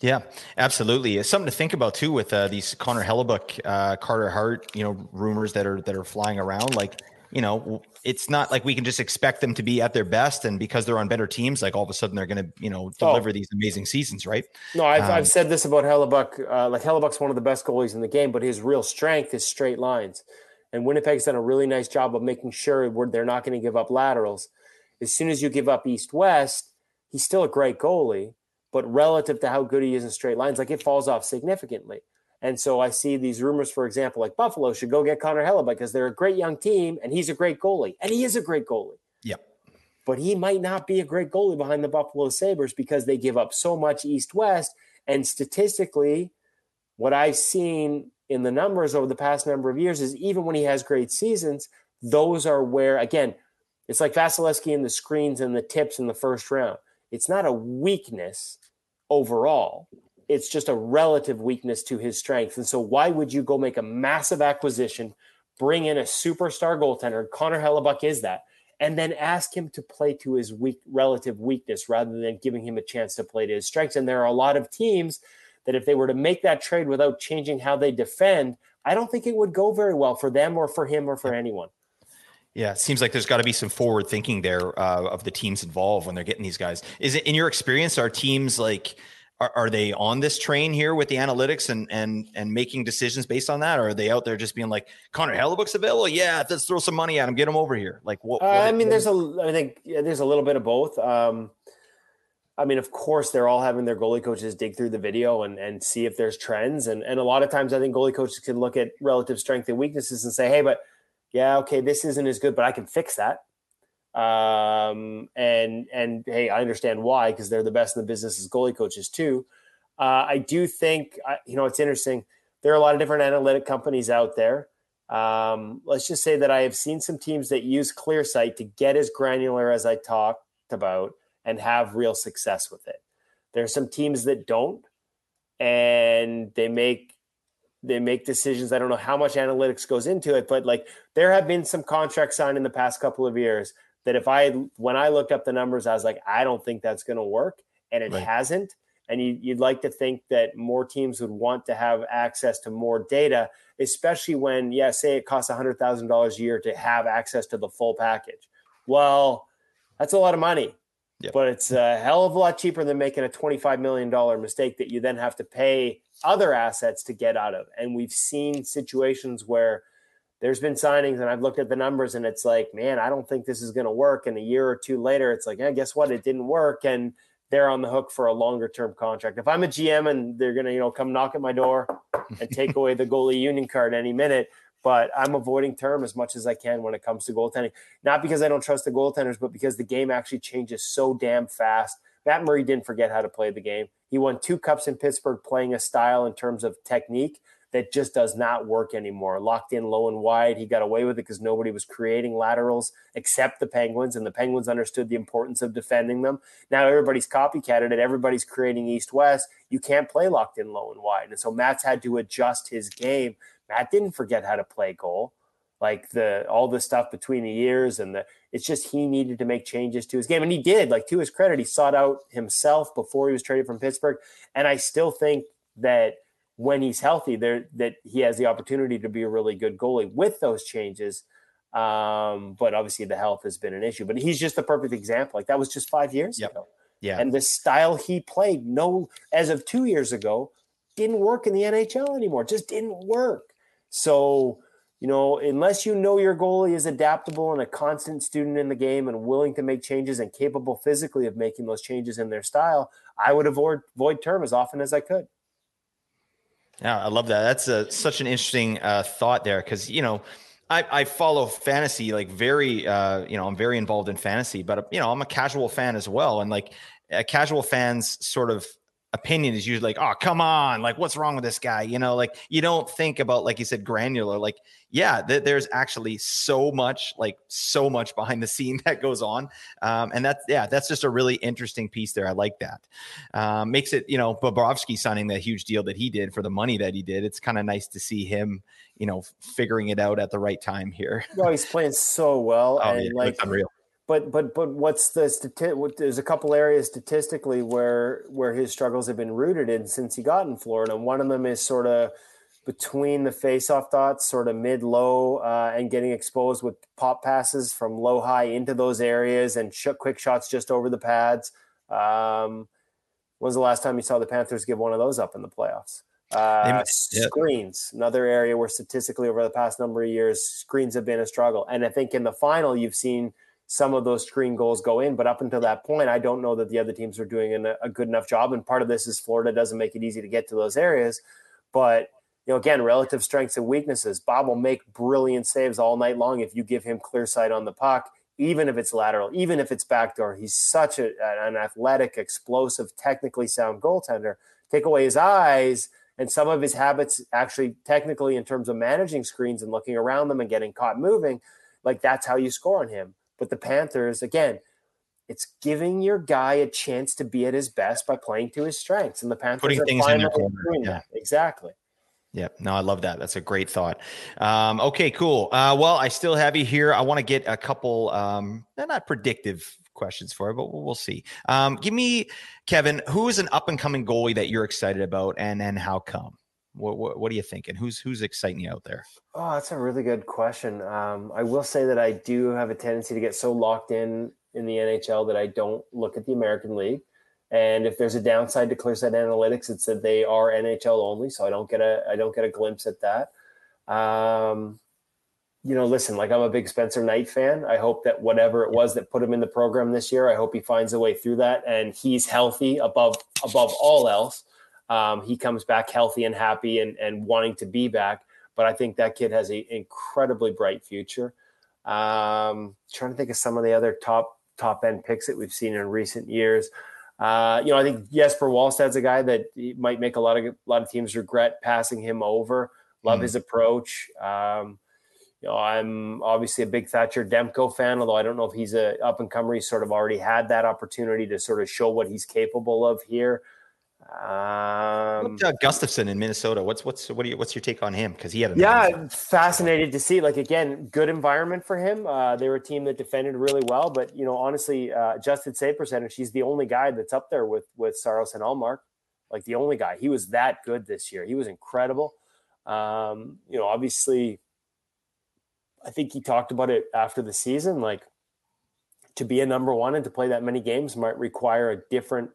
Yeah, absolutely. It's something to think about too with uh, these Connor Hellebuyck, uh, Carter Hart, you know, rumors that are that are flying around. Like you know, it's not like we can just expect them to be at their best, and because they're on better teams, like all of a sudden they're going to, you know, oh. deliver oh. these amazing seasons, right? No, I've, um, I've said this about Hellebuyck. Uh, like Hellebuyck's one of the best goalies in the game, but his real strength is straight lines, and Winnipeg's done a really nice job of making sure they're not going to give up laterals. As soon as you give up east west, he's still a great goalie, but relative to how good he is in straight lines, like it falls off significantly. And so I see these rumors, for example, like Buffalo should go get Connor Hellebuyck because they're a great young team and he's a great goalie. And he is a great goalie. Yep. But he might not be a great goalie behind the Buffalo Sabres because they give up so much east west. And statistically, what I've seen in the numbers over the past number of years is even when he has great seasons, those are where, again, it's like Vasilevskiy and the screens and the tips in the first round. It's not a weakness overall it's just a relative weakness to his strength. And so, why would you go make a massive acquisition, bring in a superstar goaltender? Connor Hellebuyck is that, and then ask him to play to his weak relative weakness rather than giving him a chance to play to his strengths. And there are a lot of teams that, if they were to make that trade without changing how they defend, I don't think it would go very well for them or for him or for anyone. Yeah, it seems like there's got to be some forward thinking there uh, of the teams involved when they're getting these guys. Is it in your experience? Are teams like are, are they on this train here with the analytics and and and making decisions based on that, or are they out there just being like Connor Hellebuyck's available? Yeah, let's throw some money at him, get him over here. Like what? Uh, I mean, there's a I think yeah, there's a little bit of both. Um, I mean, of course, they're all having their goalie coaches dig through the video and, and see if there's trends. And, and a lot of times, I think goalie coaches can look at relative strength and weaknesses and say, hey, but yeah, okay, this isn't as good, but I can fix that. Um, and and hey, I understand why because they're the best in the business as goalie coaches too. Uh, I do think you know it's interesting. There are a lot of different analytic companies out there. Um, let's just say that I have seen some teams that use ClearSight to get as granular as I talked about and have real success with it. There are some teams that don't, and they make they make decisions. I don't know how much analytics goes into it, but like there have been some contracts signed in the past couple of years that if I when I looked up the numbers, I was like, I don't think that's going to work, and it right. hasn't. And you, you'd like to think that more teams would want to have access to more data, especially when, yeah, say it costs $100,000 a year to have access to the full package. Well, that's a lot of money. Yep. But it's a hell of a lot cheaper than making a $25 million mistake that you then have to pay other assets to get out of. And we've seen situations where there's been signings and I've looked at the numbers and it's like, man, I don't think this is going to work. And a year or two later, it's like, yeah, guess what? It didn't work. And they're on the hook for a longer term contract. If I'm a GM and they're going to, you know, come knock at my door and take away the goalie [laughs] union card any minute, but I'm avoiding term as much as I can when it comes to goaltending. Not because I don't trust the goaltenders, but because the game actually changes so damn fast. Matt Murray didn't forget how to play the game. He won two cups in Pittsburgh playing a style in terms of technique that just does not work anymore. Locked in low and wide. He got away with it because nobody was creating laterals except the Penguins, and the Penguins understood the importance of defending them. Now everybody's copycatted it. Everybody's creating east west. You can't play locked in low and wide. And so Matt's had to adjust his game. Matt didn't forget how to play goal. Like the all the stuff between the years and the it's just he needed to make changes to his game. And he did, like to his credit, he sought out himself before he was traded from Pittsburgh. And I still think that when he's healthy, there that he has the opportunity to be a really good goalie with those changes. Um, but obviously the health has been an issue. But he's just the perfect example. Like that was just five years yep. ago. Yeah. And the style he played, no, as of two years ago, didn't work in the NHL anymore. Just didn't work. So, you know, unless you know your goalie is adaptable and a constant student in the game and willing to make changes and capable physically of making those changes in their style, I would avoid void term as often as I could. Yeah, I love that. That's a, such an interesting uh, thought there because you know I, I, follow fantasy like very uh, you know I'm very involved in fantasy, but you know I'm a casual fan as well, and like uh, casual fans sort of opinion is usually like, oh, come on, like what's wrong with this guy? You know, like you don't think about, like you said, granular. Like, yeah, th- there's actually so much, like so much behind the scene [laughs] that goes on, um, and that's yeah, that's just a really interesting piece there. I like that. Um, makes it, you know, Bobrovsky signing that huge deal that he did for the money that he did. It's kind of nice to see him, you know, figuring it out at the right time here. No, he's playing so well, [laughs] oh, and yeah, like unreal but but but what's the stati- there's a couple areas statistically where where his struggles have been rooted in since he got in Florida. And one of them is sort of between the face-off dots, sort of mid-low, uh, and getting exposed with pop passes from low-high into those areas and sh- quick shots just over the pads. Um, when's the last time you saw the Panthers give one of those up in the playoffs? Uh, screens, another area where statistically over the past number of years, screens have been a struggle. And I think in the final, you've seen – some of those screen goals go in. But up until that point, I don't know that the other teams are doing an, a good enough job. And part of this is Florida doesn't make it easy to get to those areas. But you know, again, relative strengths and weaknesses. Bob will make brilliant saves all night long if you give him clear sight on the puck, even if it's lateral, even if it's backdoor. He's such a, an athletic, explosive, technically sound goaltender. Take away his eyes and some of his habits, actually, technically, in terms of managing screens and looking around them and getting caught moving, like that's how you score on him. But the Panthers, again, it's giving your guy a chance to be at his best by playing to his strengths. And the Panthers putting things in their corner. Yeah. Exactly. Yeah, no, I love that. That's a great thought. Um, okay, cool. Uh, well, I still have you here. I want to get a couple, um, not predictive questions for you, but we'll, we'll see. Um, give me, Kevin, who is an up and coming goalie that you're excited about, and and how come? What, what, what are you thinking? Who's who's exciting you out there? Oh, that's a really good question. Um, I will say that I do have a tendency to get so locked in in the NHL that I don't look at the American League. And if there's a downside to ClearSight Analytics, it's that they are NHL only, so I don't get a I don't get a glimpse at that. Um, you know, listen, like I'm a big Spencer Knight fan. I hope that whatever it was that put him in the program this year, I hope he finds a way through that and he's healthy above above all else um, he comes back healthy and happy and, and wanting to be back. But I think that kid has an incredibly bright future. Um, trying to think of some of the other top top end picks that we've seen in recent years. Uh, you know, I think Jesper Wallstedt's a guy that might make a lot of a lot of teams regret passing him over. Love mm. his approach. Um, you know, I'm obviously a big Thatcher Demko fan, although I don't know if he's a up and comer. He's sort of already had that opportunity to sort of show what he's capable of here. Um, uh, Gustavsson in Minnesota. What's what's what do you, what's your take on him? Because he had a yeah, fascinated to see. Like again, good environment for him. Uh, they were a team that defended really well, but you know, honestly, uh, adjusted save percentage. He's the only guy that's up there with with Saros and Ullmark. Like the only guy. He was that good this year. He was incredible. Um, you know, obviously, I think he talked about it after the season. Like to be a number one and to play that many games might require a different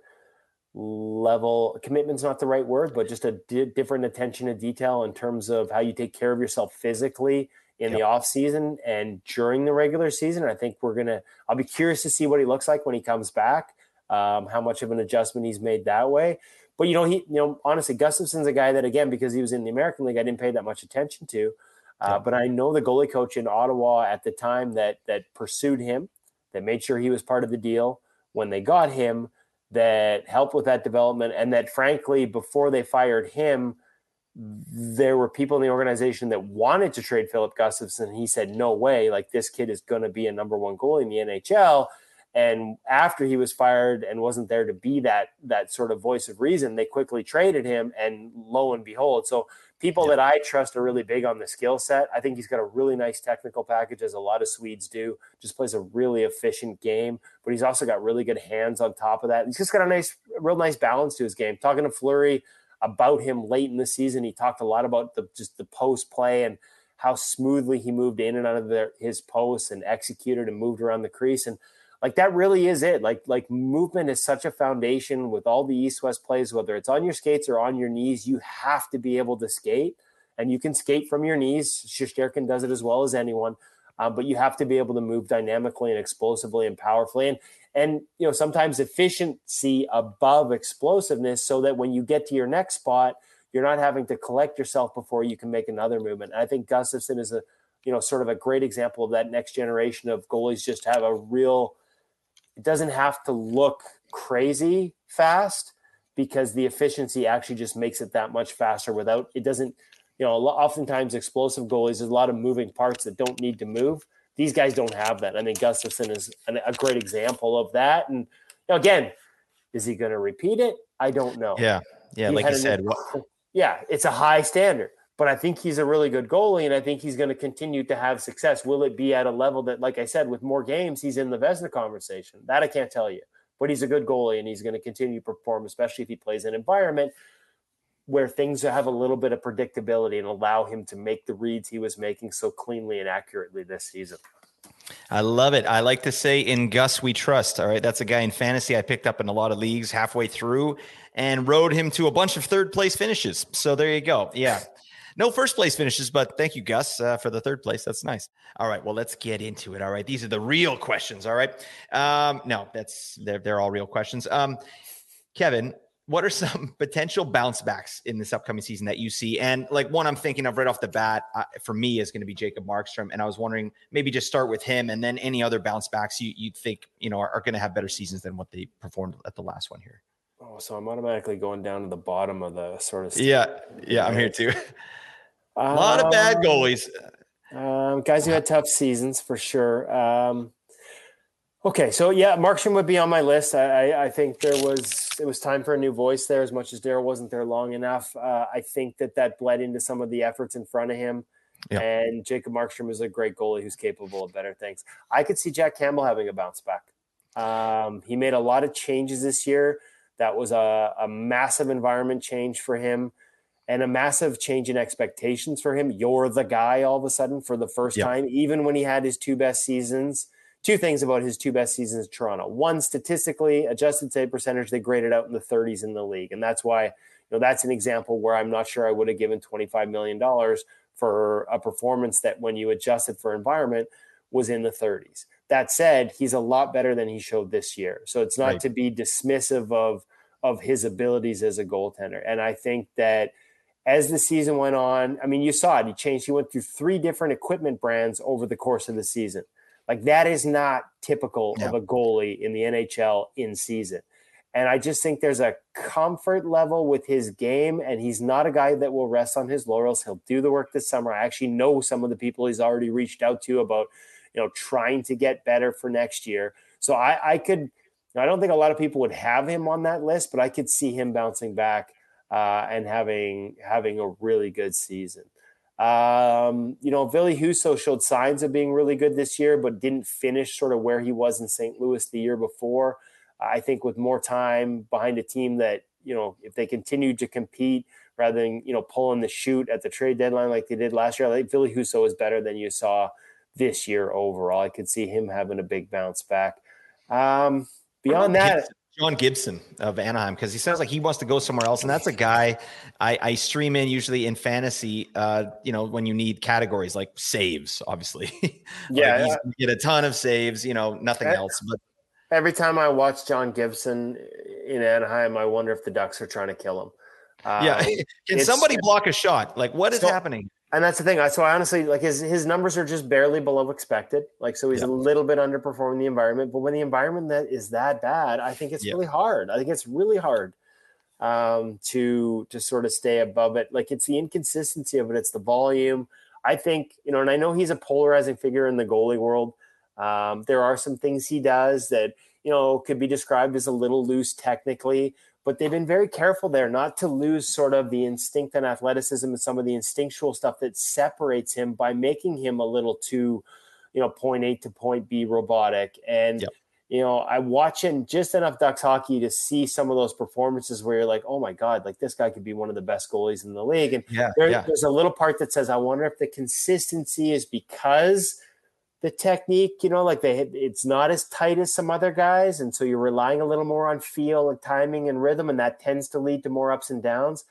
level commitment's not the right word but just a di- different attention to detail in terms of how you take care of yourself physically in yep. the off season and during the regular season. I think we're gonna i'll be curious to see what he looks like when he comes back um, how much of an adjustment he's made that way. But you know he you know honestly gustavsson's a guy that again because he was in the american league i didn't pay that much attention to uh, but i know the goalie coach in ottawa at the time that that pursued him that made sure he was part of the deal when they got him that helped with that development, and that frankly, before they fired him, there were people in the organization that wanted to trade Filip Gustavsson. He said, "No way! Like this kid is going to be a number one goalie in the NHL." And after he was fired and wasn't there to be that that sort of voice of reason, they quickly traded him. And lo and behold, so people yeah. that I trust are really big on the skill set. I think he's got a really nice technical package, as a lot of Swedes do. Just plays a really efficient game, but he's also got really good hands on top of that. He's just got a nice, real nice balance to his game. Talking to Fleury about him late in the season, he talked a lot about the just the post play and how smoothly he moved in and out of their, his posts and executed and moved around the crease and like that really is it. Like like movement is such a foundation with all the east west plays, whether it's on your skates or on your knees. You have to be able to skate, and you can skate from your knees. Shesterkin does it as well as anyone, uh, but you have to be able to move dynamically and explosively and powerfully. And and you know sometimes efficiency above explosiveness, so that when you get to your next spot, you're not having to collect yourself before you can make another movement. And I think Gustavsson is a you know sort of a great example of that next generation of goalies just have a real it doesn't have to look crazy fast because the efficiency actually just makes it that much faster without it doesn't you know oftentimes explosive goalies there's a lot of moving parts that don't need to move. These guys don't have that. I think gustavsson is an, a great example of that. And you know, again is he going to repeat it? I don't know. Yeah. Yeah like you said [laughs] yeah it's a high standard but I think he's a really good goalie, and I think he's going to continue to have success. Will it be at a level that, like I said, with more games, he's in the Vezina conversation? That I can't tell you. But he's a good goalie, and he's going to continue to perform, especially if he plays an environment where things have a little bit of predictability and allow him to make the reads he was making so cleanly and accurately this season. I love it. I like to say, in Gus, we trust. All right. That's a guy in fantasy I picked up in a lot of leagues halfway through and rode him to a bunch of third place finishes. So there you go. Yeah. No first place finishes, but thank you, Gus, uh, for the third place. That's nice. All right, well, let's get into it. All right, these are the real questions. All right, um, no, that's they're they're all real questions. Um, Kevin, what are some [laughs] potential bounce backs in this upcoming season that you see? And like one I'm thinking of right off the bat uh, for me is going to be Jacob Markstrom. And I was wondering maybe just start with him and then any other bounce backs you, you think, you know, are, are going to have better seasons than what they performed at the last one here. Oh, so I'm automatically going down to the bottom of the sort of. Yeah. Yeah. I'm here too. [laughs] A lot of bad um, goalies. Um, guys who had tough seasons for sure. Um, okay, so yeah, Markstrom would be on my list. I, I, think there was it was time for a new voice there. As much as Darryl wasn't there long enough, uh, I think that that bled into some of the efforts in front of him. Yeah. And Jacob Markstrom is a great goalie who's capable of better things. I could see Jack Campbell having a bounce back. Um, he made a lot of changes this year. That was a, a massive environment change for him and a massive change in expectations for him. You're the guy all of a sudden for the first time, even when he had his two best seasons. Two things about his two best seasons in Toronto. One, statistically, adjusted save percentage, they graded out in the 30s in the league. And that's why, you know, that's an example where I'm not sure I would have given $25 million for a performance that when you adjusted for environment was in the 30s. That said, he's a lot better than he showed this year. So it's not right. to be dismissive of of his abilities as a goaltender. And I think that – as the season went on, I mean, you saw it. He changed. He went through three different equipment brands over the course of the season. Like that is not typical yeah. of a goalie in the NHL in season. And I just think there's a comfort level with his game, and he's not a guy that will rest on his laurels. He'll do the work this summer. I actually know some of the people he's already reached out to about, you know, trying to get better for next year. So I, I could I don't think a lot of people would have him on that list, but I could see him bouncing back uh, and having having a really good season. Um, you know, Ville Husso showed signs of being really good this year, but didn't finish sort of where he was in St. Louis the year before. I think with more time behind a team that, you know, if they continued to compete rather than, you know, pulling the chute at the trade deadline like they did last year, I think Ville Husso is better than you saw this year overall. I could see him having a big bounce back. Um, beyond that, John Gibson of Anaheim because he sounds like he wants to go somewhere else, and that's a guy I, I stream in usually in fantasy. Uh, you know, when you need categories like saves, obviously. [laughs] Yeah, like get a ton of saves. You know, nothing else. But every time I watch John Gibson in Anaheim, I wonder if the Ducks are trying to kill him. yeah, um, [laughs] can somebody [laughs] block a shot? Like, what is so, happening? And that's the thing. So I honestly like his his numbers are just barely below expected. Like so he's a little bit underperforming the environment. But when the environment that is that bad, I think it's really hard. I think it's really hard um, to to sort of stay above it. Like it's the inconsistency of it. It's the volume. I think you know, and I know he's a polarizing figure in the goalie world. Um, there are some things he does that you know could be described as a little loose technically, but they've been very careful there not to lose sort of the instinct and athleticism and some of the instinctual stuff that separates him by making him a little too, you know, point A to point B robotic. And, yep. you know, I'm watching just enough Ducks hockey to see some of those performances where you're like, oh my God, like this guy could be one of the best goalies in the league. And yeah, there, yeah. there's a little part that says, I wonder if the consistency is because – the technique, you know, like they it's not as tight as some other guys, and so you're relying a little more on feel and timing and rhythm, and that tends to lead to more ups and downs.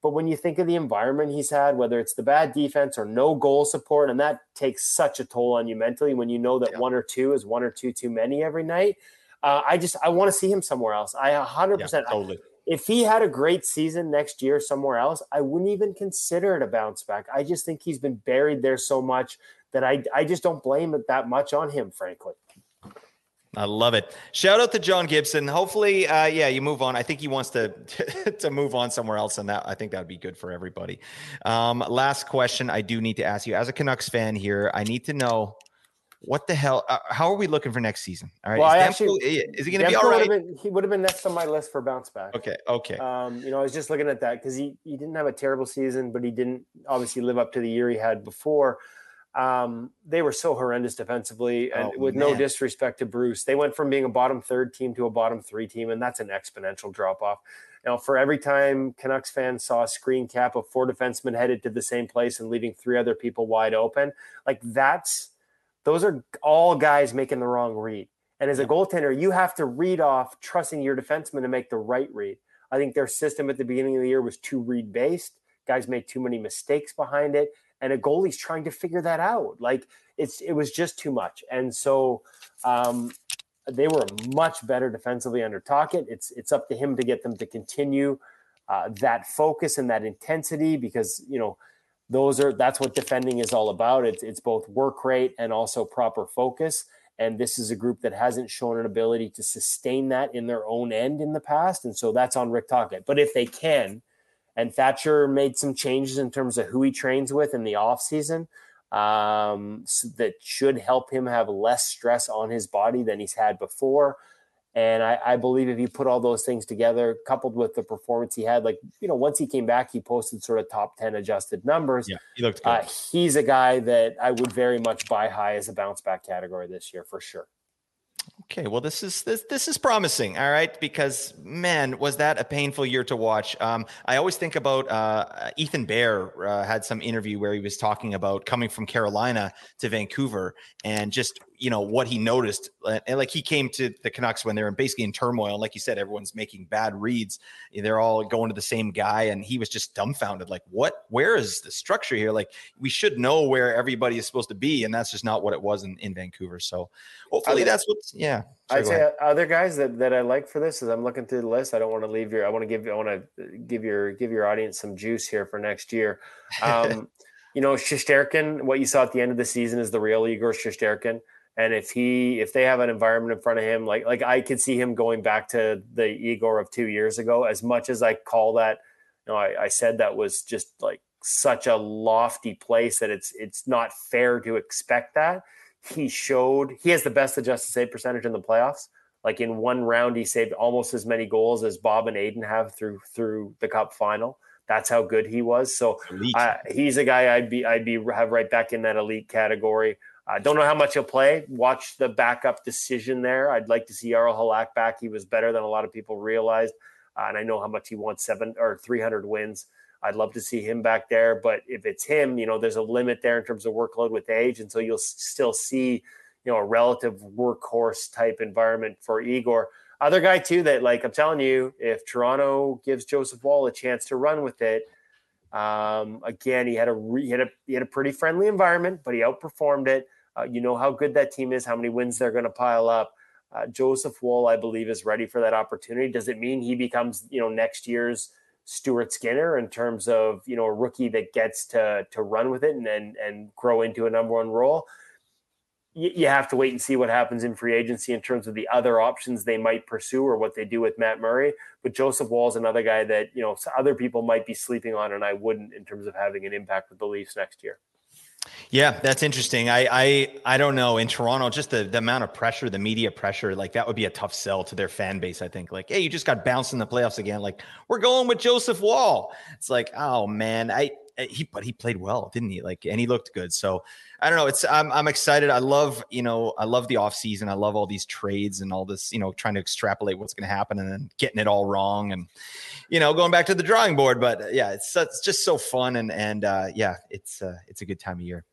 But when you think of the environment he's had, whether it's the bad defense or no goal support, and that takes such a toll on you mentally when you know that yeah. one or two is one or two too many every night. Uh, I just I want to see him somewhere else. I 100 yeah, percent totally. If he had a great season next year somewhere else, I wouldn't even consider it a bounce back. I just think he's been buried there so much that I I just don't blame it that much on him, frankly. I love it. Shout out to John Gibson. Hopefully, uh, yeah, you move on. I think he wants to [laughs] to move on somewhere else, and that I think that would be good for everybody. Um, last question, I do need to ask you as a Canucks fan here. I need to know what the hell? Uh, how are we looking for next season? All right, well, is, actually, is he going to be all right? Been, he would have been next on my list for bounce back. Okay, okay. Um, you know, I was just looking at that because he he didn't have a terrible season, but he didn't obviously live up to the year he had before. Um, they were so horrendous defensively, and oh, with man. no disrespect to Bruce, they went from being a bottom third team to a bottom three team, and that's an exponential drop off. Now, for every time Canucks fans saw a screen cap of four defensemen headed to the same place and leaving three other people wide open, like that's those are all guys making the wrong read. And as a goaltender, you have to read off trusting your defenseman to make the right read. I think their system at the beginning of the year was too read based. Guys made too many mistakes behind it and a goalie's trying to figure that out. Like it's it was just too much, and so um, they were much better defensively under Tocchet. It's it's up to him to get them to continue uh, that focus and that intensity because you know those are that's what defending is all about. It's it's both work rate and also proper focus. And this is a group that hasn't shown an ability to sustain that in their own end in the past, and so that's on Rick Tocchet. But if they can, and Thatcher made some changes in terms of who he trains with in the offseason um, so that should help him have less stress on his body than he's had before. And I, I, believe if you put all those things together, coupled with the performance he had, like, you know, once he came back, he posted sort of top 10 adjusted numbers. Yeah, he looked good. Uh, he's a guy that I would very much buy high as a bounce back category this year for sure. Okay, well, this is this this is promising. All right, because man, was that a painful year to watch. Um, I always think about uh, Ethan Bear uh, had some interview where he was talking about coming from Carolina to Vancouver and just you know what he noticed and like he came to the Canucks when they were basically in turmoil. Like you said everyone's making bad reads. They're all going to the same guy and he was just dumbfounded like what? Where is the structure here? Like we should know where everybody is supposed to be and that's just not what it was in, in Vancouver. So hopefully that's what yeah I'd say other guys that, that I like for this is I'm looking through the list. I don't want to leave your I want to give you, I want to give your give your audience some juice here for next year. [laughs] Um you know Shesterkin what you saw at the end of the season is the real Igor Shesterkin and if he if they have an environment in front of him, like like I could see him going back to the Igor of two years ago. As much as I call that, you know, I, I said that was just like such a lofty place that it's it's not fair to expect that. He showed he has the best adjusted save percentage in the playoffs Like in one round, he saved almost as many goals as Bob and Adin have through through the Cup final. That's how good he was. So uh, he's a guy I'd be I'd be have right back in that elite category. I don't know how much he'll play. Watch the backup decision there. I'd like to see Jaro Halak back. He was better than a lot of people realized, uh, and I know how much he wants seven or three hundred wins. I'd love to see him back there, but if it's him, you know, there's a limit there in terms of workload with age, and so you'll still see, you know, a relative workhorse type environment for Igor. Other guy too that, like I'm telling you, if Toronto gives Joseph Woll a chance to run with it, um, again, he had a re, he had a he had a pretty friendly environment, but he outperformed it. Uh, you know how good that team is, how many wins they're going to pile up. Uh, Joseph Woll, I believe, is ready for that opportunity. Does it mean he becomes, you know, next year's Stuart Skinner in terms of, you know, a rookie that gets to to run with it and and, and grow into a number one role? you have to wait and see what happens in free agency in terms of the other options they might pursue or what they do with Matt Murray. But Joseph Woll is another guy that you know other people might be sleeping on, and I wouldn't in terms of having an impact with the Leafs next year. Yeah, that's interesting. I I I don't know in Toronto, just the, the amount of pressure, the media pressure, like that would be a tough sell to their fan base. I think, like, hey, you just got bounced in the playoffs again. Like, we're going with Joseph Woll. It's like, oh man, I he but he played well, didn't he? Like, and he looked good. So I don't know. It's I'm I'm excited. I love you know I love the off season. I love all these trades and all this you know trying to extrapolate what's going to happen and then getting it all wrong and you know going back to the drawing board. But yeah, it's it's just so fun and and uh, yeah, it's uh, it's a good time of year,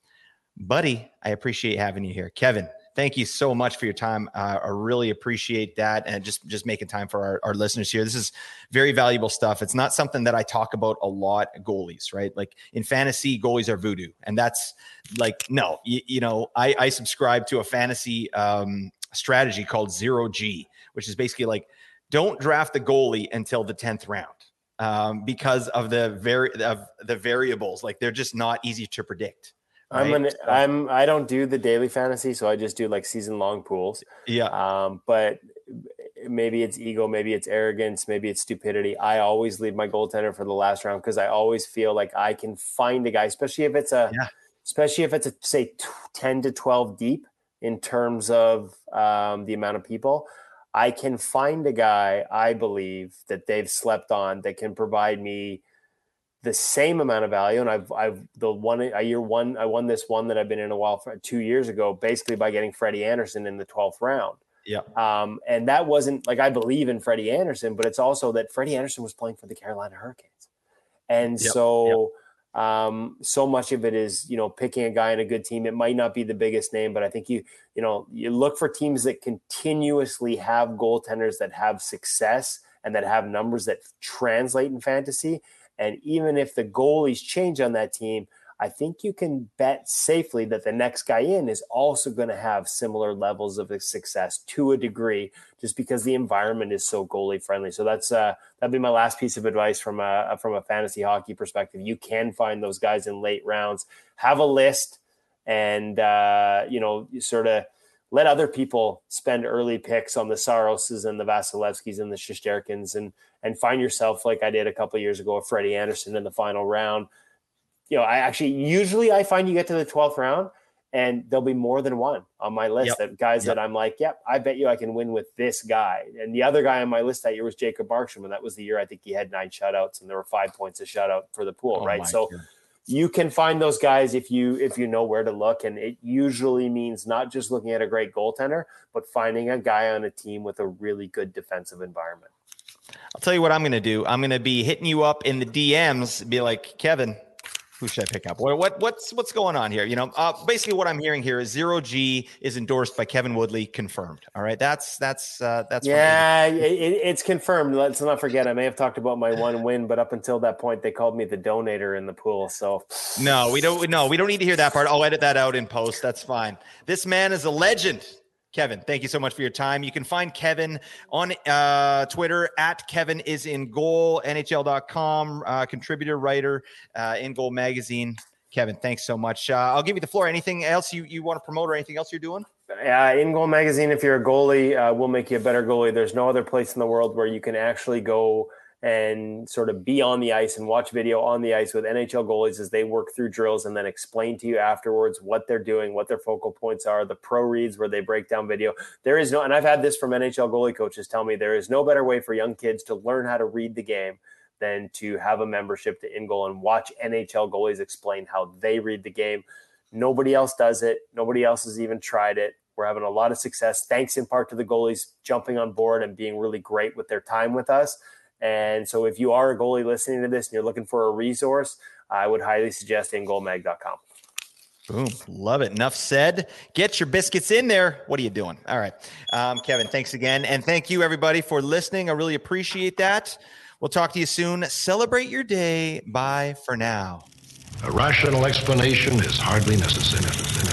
buddy. I appreciate having you here, Kevin thank you so much for your time. Uh, I really appreciate that, and just just making time for our, our listeners here. This is very valuable stuff. It's not something that I talk about a lot. Goalies, right? Like in fantasy, goalies are voodoo, and that's like no. You, you know, I, I subscribe to a fantasy um, strategy called zero G, which is basically like don't draft the goalie until the tenth round. Um, because of the very of the variables, like they're just not easy to predict. Right? I'm an I'm I don't do the daily fantasy, so I just do like season long pools. Yeah. Um, but maybe it's ego, maybe it's arrogance, maybe it's stupidity. I always leave my goaltender for the last round because I always feel like I can find a guy, especially if it's a, yeah. especially if it's a say ten to twelve deep in terms of um, the amount of people. I can find a guy I believe that they've slept on that can provide me the same amount of value. And I've, I've the one I year one, I won this one that I've been in a while for two years ago, basically by getting Freddie Andersen in the 12th round. Yeah. Um, and that wasn't like I believe in Freddie Andersen, but it's also that Freddie Andersen was playing for the Carolina Hurricanes. And yep. so, yep. um, so much of it is, you know, picking a guy in a good team. It might not be the biggest name, but I think you, you know, you look for teams that continuously have goaltenders that have success and that have numbers that translate in fantasy and even if the goalies change on that team, I think you can bet safely that the next guy in is also going to have similar levels of success to a degree, just because the environment is so goalie friendly. So that's uh, that'd be my last piece of advice from a from a fantasy hockey perspective. You can find those guys in late rounds. Have a list, and uh, you know, sort of let other people spend early picks on the Saroses and the Vasilevskis and the Shesterkins and and find yourself like I did a couple years ago, with Freddie Andersen in the final round. You know, I actually usually I find you get to the 12th round and there'll be more than one on my list yep. that guys yep. that I'm like, yep, I bet you I can win with this guy. And the other guy on my list that year was Jacob Markstrom, and that was the year I think he had nine shutouts and there were five points of shutout for the pool, oh right? So God you can find those guys if you if you know where to look. And it usually means not just looking at a great goaltender but finding a guy on a team with a really good defensive environment. I'll tell you what i'm going to do. I'm going to be hitting you up in the dms be like kevin who should I pick up? What, what what's what's going on here? You know, uh, basically what I'm hearing here is zero G is endorsed by Kevin Woodley, confirmed. All right, that's that's uh, that's yeah, it, it's confirmed. Let's not forget. I may have talked about my one win, but up until that point, they called me the donator in the pool. So no, we don't. No, we don't need to hear that part. I'll edit that out in post. That's fine. This man is a legend. Kevin, thank you so much for your time. You can find Kevin on uh, Twitter at Kevin is in goal, NHL.com, uh, contributor, writer, uh, in goal magazine. Kevin, thanks so much. Uh, I'll give you the floor. Anything else you, you want to promote or anything else you're doing? Yeah, in goal magazine, if you're a goalie, uh, we'll make you a better goalie. There's no other place in the world where you can actually go and sort of be on the ice and watch video on the ice with NHL goalies as they work through drills and then explain to you afterwards what they're doing, what their focal points are, the pro reads where they break down video. There is no, and I've had this from NHL goalie coaches tell me there is no better way for young kids to learn how to read the game than to have a membership to InGoal and watch NHL goalies explain how they read the game. Nobody else does it. Nobody else has even tried it. We're having a lot of success, thanks in part to the goalies jumping on board and being really great with their time with us. And so, if you are a goalie listening to this and you're looking for a resource, I would highly suggest ingoalmag.com. Boom. Love it. Enough said. Get your biscuits in there. What are you doing? All right. Um, Kevin, thanks again. And thank you, everybody, for listening. I really appreciate that. We'll talk to you soon. Celebrate your day. Bye for now. A rational explanation is hardly necessary.